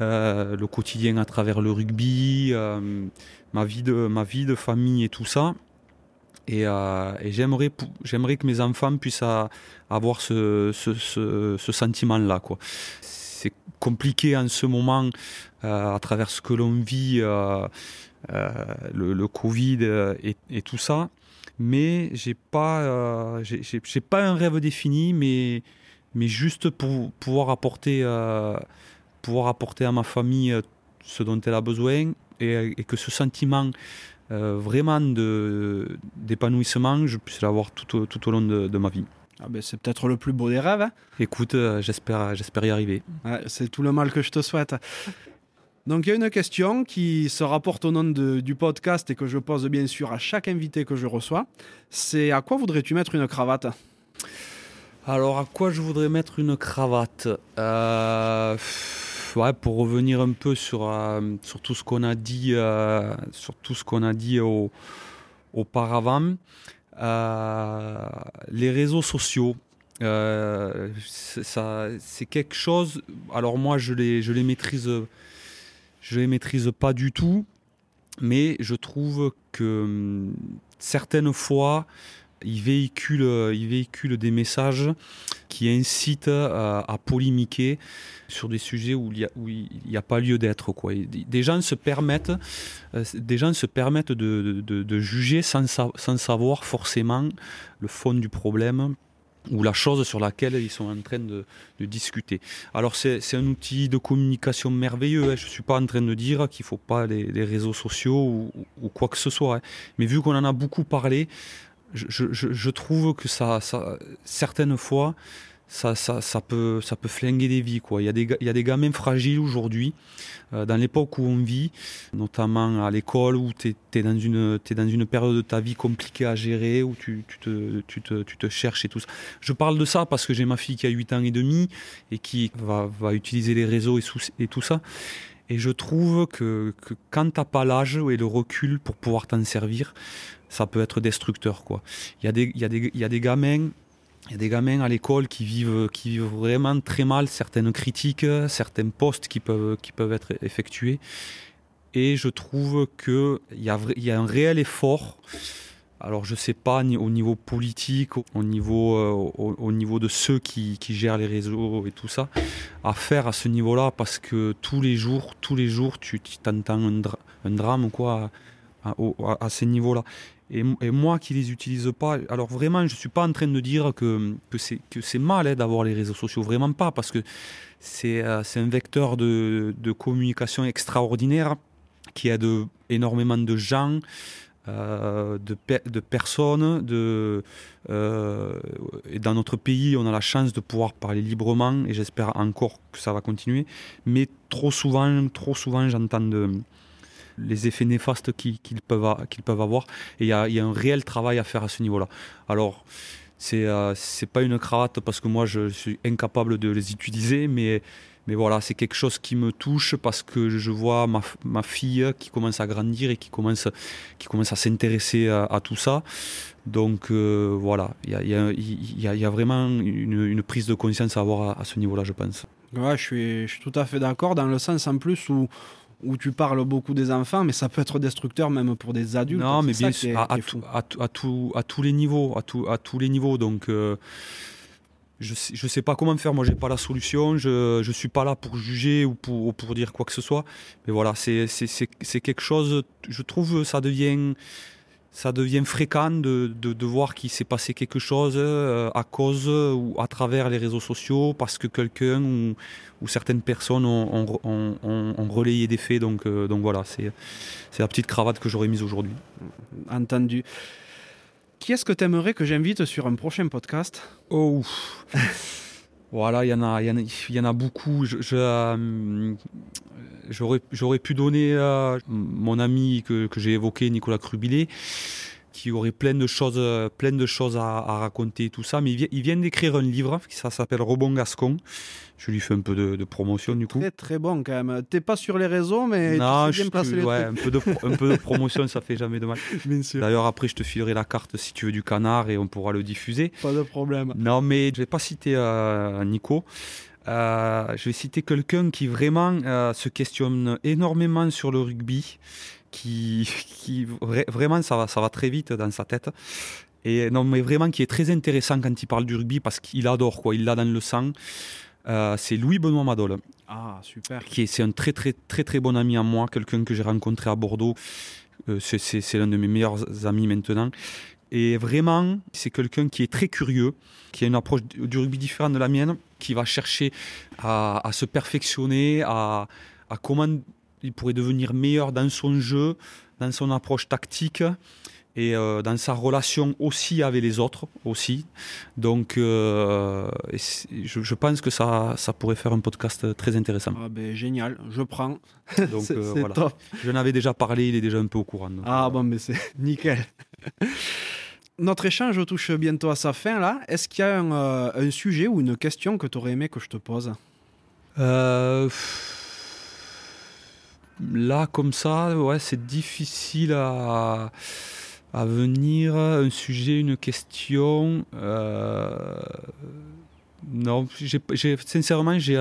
Euh, le quotidien à travers le rugby, euh, ma, vie de, famille et tout ça. Et, j'aimerais, que mes enfants puissent avoir ce, sentiment-là. C'est compliqué en ce moment, à travers ce que l'on vit, le, le, Covid et, et, tout ça. Mais j'ai pas, euh, j'ai, j'ai pas un rêve défini, mais, mais juste pour pouvoir apporter, euh, pouvoir apporter à ma famille ce dont elle a besoin et, et que ce sentiment euh, vraiment d'épanouissement, je puisse l'avoir tout, tout, au long de, ma vie. Ah ben c'est peut-être le plus beau des rêves. Hein. Écoute, euh, j'espère, j'espère y arriver. c'est tout le mal que je te souhaite. Donc il y a une question qui se rapporte au nom de, du podcast et que je pose bien sûr à chaque invité que je reçois. C'est à quoi voudrais-tu mettre une cravate? Alors à quoi je voudrais mettre une cravate? Euh pour revenir un peu sur, euh, sur tout ce qu'on a dit, euh, sur tout ce qu'on a dit au, auparavant, les réseaux sociaux, c'est quelque chose. Alors moi, je les, je les maîtrise, je les maîtrise pas du tout, mais je trouve que hum, certaines fois, ils véhiculent, ils véhiculent des messages qui incitent à polémiquer sur des sujets où il n'y a, pas lieu d'être. Des gens se permettent, euh, des gens se permettent de, juger sans, savoir forcément le fond du problème ou la chose sur laquelle ils sont en train de, discuter. Alors c'est un outil de communication merveilleux, hein. je ne suis pas en train de dire qu'il ne faut pas les, réseaux sociaux ou, quoi que ce soit, hein. mais vu qu'on en a beaucoup parlé, je trouve que ça, ça certaines fois, ça, ça, peut, ça peut flinguer des vies. Quoi. Il, y a des, il y a des gamins fragiles aujourd'hui, euh, dans l'époque où on vit, notamment à l'école, où tu es, dans une, période de ta vie compliquée à gérer, où tu, tu, te, tu, te, tu te cherches et tout ça. Je parle de ça parce que j'ai ma fille qui a 8 ans et demi et qui va, va utiliser les réseaux et, et tout ça. Et je trouve que, que quand t'as pas l'âge et le recul pour pouvoir t'en servir, ça peut être destructeur. Quoi. Il, y il, y a des, il y a des gamins il y a des gamins à l'école qui vivent, qui vivent vraiment très mal certaines critiques, certains postes qui peuvent, qui peuvent être effectués. Et je trouve qu'il y a, y a un réel effort. Alors je ne sais pas au niveau politique, au niveau, euh, au, niveau de ceux qui, qui, gèrent les réseaux et tout ça, à faire à ce niveau-là parce que tous les jours, tous les jours, tu t'entends un, drame quoi, à, à, à ces niveaux-là. Et, moi qui les utilise pas, alors vraiment, je suis pas en train de dire que, que c'est mal hein, d'avoir les réseaux sociaux, vraiment pas, parce que c'est euh, un vecteur de, de, communication extraordinaire qui aide énormément de gens. Euh, de, de, personnes. De, euh, et dans notre pays, on a la chance de pouvoir parler librement et j'espère encore que ça va continuer. Mais trop souvent, trop souvent, j'entends les effets néfastes qu'ils peuvent, avoir. Et il y, a, un réel travail à faire à ce niveau-là. Alors, c'est euh, pas une cravate parce que moi je suis incapable de les utiliser, mais mais voilà, c'est quelque chose qui me touche parce que je vois ma, ma fille qui commence à grandir et qui commence, qui commence à s'intéresser à, tout ça. Donc euh, voilà, il y a, y, a, vraiment une, prise de conscience à avoir à, à ce niveau-là, je pense. Ouais, je suis, je suis tout à fait d'accord dans le sens en plus où où tu parles beaucoup des enfants, mais ça peut être destructeur même pour des adultes. Non, mais bien sûr, à, à, à, tous les niveaux, à, à tous les niveaux. Donc, euh, je ne sais, pas comment faire. Moi, j'ai pas la solution. Je ne suis pas là pour juger ou pour, pour dire quoi que ce soit. Mais voilà, c'est quelque chose. Je trouve ça devient ça devient fréquent de, de, voir qu'il s'est passé quelque chose euh, à cause ou à travers les réseaux sociaux parce que quelqu'un ou, ou, certaines personnes ont, ont, ont, relayé des faits. Donc, euh, donc voilà, c'est la petite cravate que j'aurais mise aujourd'hui. Entendu. Qui est-ce que tu aimerais que j'invite sur un prochain podcast? Oh Voilà, il y, en a, beaucoup. Euh, j'aurais, pu donner à mon ami que, j'ai évoqué, Nicolas Crubilé, qui aurait plein de choses, plein de choses à, raconter, tout ça. Mais il, vient d'écrire un livre, ça s'appelle Robon Gascon. Je lui fais un peu de, promotion du coup. Très très bon quand même. T'es pas sur les réseaux, mais non, tu sais bien les ouais, un peu de un peu de promotion, ça fait jamais de mal. D'ailleurs après, je te filerai la carte si tu veux du canard et on pourra le diffuser. Pas de problème. Non, mais je vais pas citer euh, Nico. Euh, je vais citer quelqu'un qui vraiment euh, se questionne énormément sur le rugby, qui, qui vraiment ça va, ça va très vite dans sa tête. Et non, mais vraiment qui est très intéressant quand il parle du rugby parce qu'il adore quoi, il l'a dans le sang. Euh, c'est Louis Benoît Madol. Ah super. Qui est, c'est un très très très très bon ami à moi, quelqu'un que j'ai rencontré à Bordeaux. c'est, c'est l'un de mes meilleurs amis maintenant. Et vraiment, c'est quelqu'un qui est très curieux, qui a une approche du rugby différente de la mienne, qui va chercher à, se perfectionner, à, comment il pourrait devenir meilleur dans son jeu, dans son approche tactique et euh, dans sa relation aussi avec les autres aussi. Donc, euh, je, pense que ça, ça pourrait faire un podcast très intéressant. Ah ben, génial, je prends. Donc euh, voilà. Top. Je n'avais déjà parlé, il est déjà un peu au courant. ah bon, mais c'est nickel. Notre échange touche bientôt à sa fin là. Est-ce qu'il y a un, un, sujet ou une question que tu aurais aimé que je te pose? Là, comme ça, ouais, c'est difficile à à venir Un sujet, une question euh, Non, sincèrement, j'ai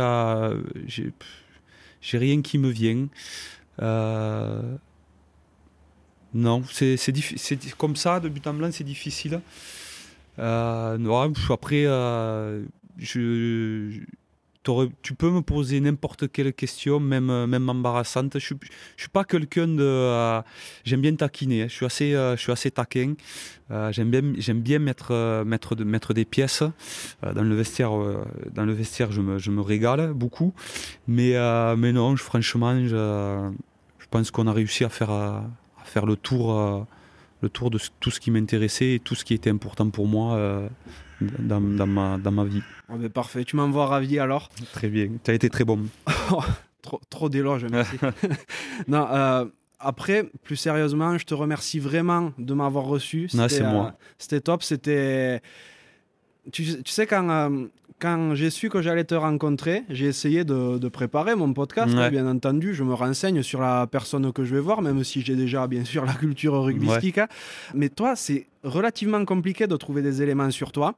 j'ai rien qui me vient. Euh, non, c'est comme ça, de but en blanc, c'est difficile. Euh, non, après, je, tu peux me poser n'importe quelle question, même, euh, même embarrassante. Je ne suis, pas quelqu'un de. Euh, j'aime bien taquiner, hein. je, suis assez, euh, je suis assez taquin. j'aime bien, j'aime bien mettre, mettre, de, mettre des pièces. dans, le vestiaire, dans le vestiaire, je me, je me régale beaucoup. Mais, mais non, franchement, je, je pense qu'on a réussi à faire, à faire le tour. le tour de tout ce qui m'intéressait et tout ce qui était important pour moi dans, dans, ma, dans ma vie. Oh ben parfait, tu m'envoies ravi alors. Très bien, tu as été très bon. trop trop d'éloges, merci. non, euh, après, plus sérieusement, je te remercie vraiment de m'avoir reçu. c'est moi. Euh, c'était top, c'était... Tu, tu, sais, quand, euh, quand j'ai su que j'allais te rencontrer, j'ai essayé de, préparer mon podcast. Bien entendu, je me renseigne sur la personne que je vais voir, même si j'ai déjà bien sûr la culture rugbystique. Hein. Mais toi, c'est relativement compliqué de trouver des éléments sur toi.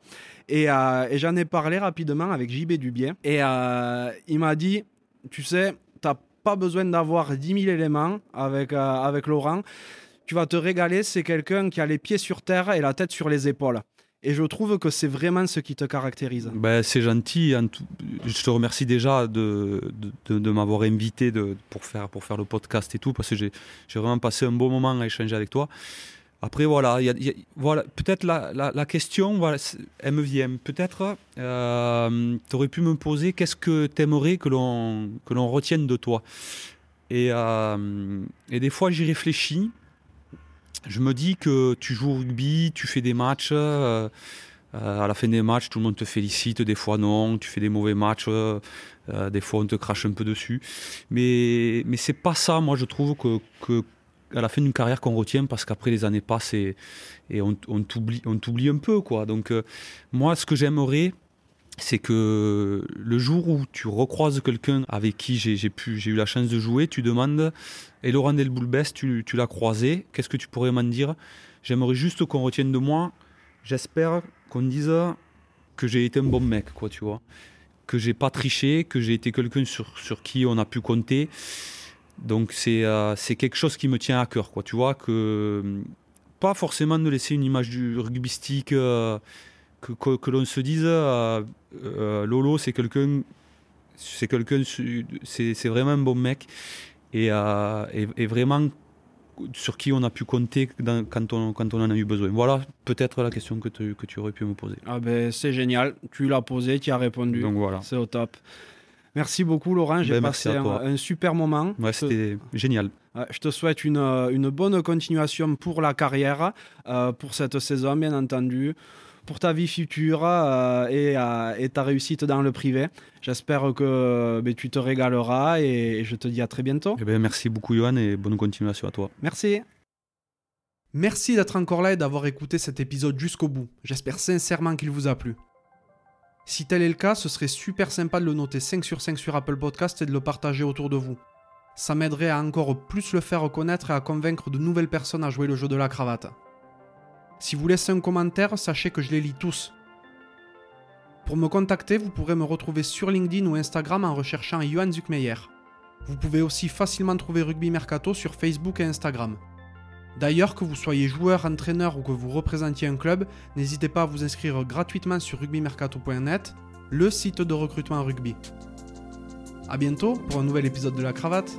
Et, euh, j'en ai parlé rapidement avec JB Dubien. Et euh, il m'a dit, tu sais, tu n'as pas besoin d'avoir 10 000 éléments avec, avec Laurent. Tu vas te régaler, c'est quelqu'un qui a les pieds sur terre et la tête sur les épaules. Et je trouve que c'est vraiment ce qui te caractérise. Ben, c'est gentil. Je te remercie déjà de, de, m'avoir invité pour, faire, pour faire le podcast et tout, parce que j'ai vraiment passé un beau moment à échanger avec toi. Après, voilà, voilà peut-être la, la, question, voilà, elle me vient. Peut-être, euh, tu aurais pu me poser qu'est-ce que tu aimerais que l'on, que l'on retienne de toi? Et, euh, et des fois, j'y réfléchis. Je me dis que tu joues au rugby, tu fais des matchs. Euh, à la fin des matchs, tout le monde te félicite, des fois non, tu fais des mauvais matchs, euh, des fois on te crache un peu dessus. Mais, mais c'est pas ça, moi je trouve que, que à la fin d'une carrière qu'on retient parce qu'après les années passent et, et on, on t'oublie un peu quoi. Donc euh, moi ce que j'aimerais c'est que le jour où tu recroises quelqu'un avec qui j'ai eu la chance de jouer, tu demandes et Laurent Delboulbès, tu, l'as croisé, qu'est-ce que tu pourrais m'en dire? J'aimerais juste qu'on retienne de moi, j'espère qu'on dise que j'ai été un bon mec quoi, tu vois. Que j'ai pas triché, que j'ai été quelqu'un sur, qui on a pu compter. Donc c'est euh, quelque chose qui me tient à cœur, quoi. Tu que pas forcément de laisser une image du rugbystique, euh, que, que, que l'on se dise euh, Lolo c'est quelqu'un, c'est quelqu'un, c'est vraiment un bon mec et, et, et, vraiment sur qui on a pu compter dans, quand, on, quand on en a eu besoin. Voilà peut-être la question que tu, que tu aurais pu me poser. Ah ben c'est génial, tu l'as posé, tu as répondu. Donc voilà. C'est au top. Merci beaucoup Laurent, j'ai Ben, passé un, super moment. Ouais, te- c'était génial. Je te souhaite une, euh, une bonne continuation pour la carrière, euh, pour cette saison bien entendu, pour ta vie future euh, et, euh, et ta réussite dans le privé. J'espère que ben, tu te régaleras et je te dis à très bientôt. Eh ben, merci beaucoup Johan et bonne continuation à toi. Merci. Merci d'être encore là et d'avoir écouté cet épisode jusqu'au bout. J'espère sincèrement qu'il vous a plu. Si tel est le cas, ce serait super sympa de le noter 5 sur 5 sur Apple Podcast et de le partager autour de vous. Ça m'aiderait à encore plus le faire connaître et à convaincre de nouvelles personnes à jouer le jeu de la cravate. Si vous laissez un commentaire, sachez que je les lis tous. Pour me contacter, vous pourrez me retrouver sur LinkedIn ou Instagram en recherchant Johan Zuckmeyer. Vous pouvez aussi facilement trouver Rugby Mercato sur Facebook et Instagram. D'ailleurs, que vous soyez joueur, entraîneur ou que vous représentiez un club, n'hésitez pas à vous inscrire gratuitement sur rugbymercato.net, le site de recrutement rugby. A bientôt pour un nouvel épisode de la cravate.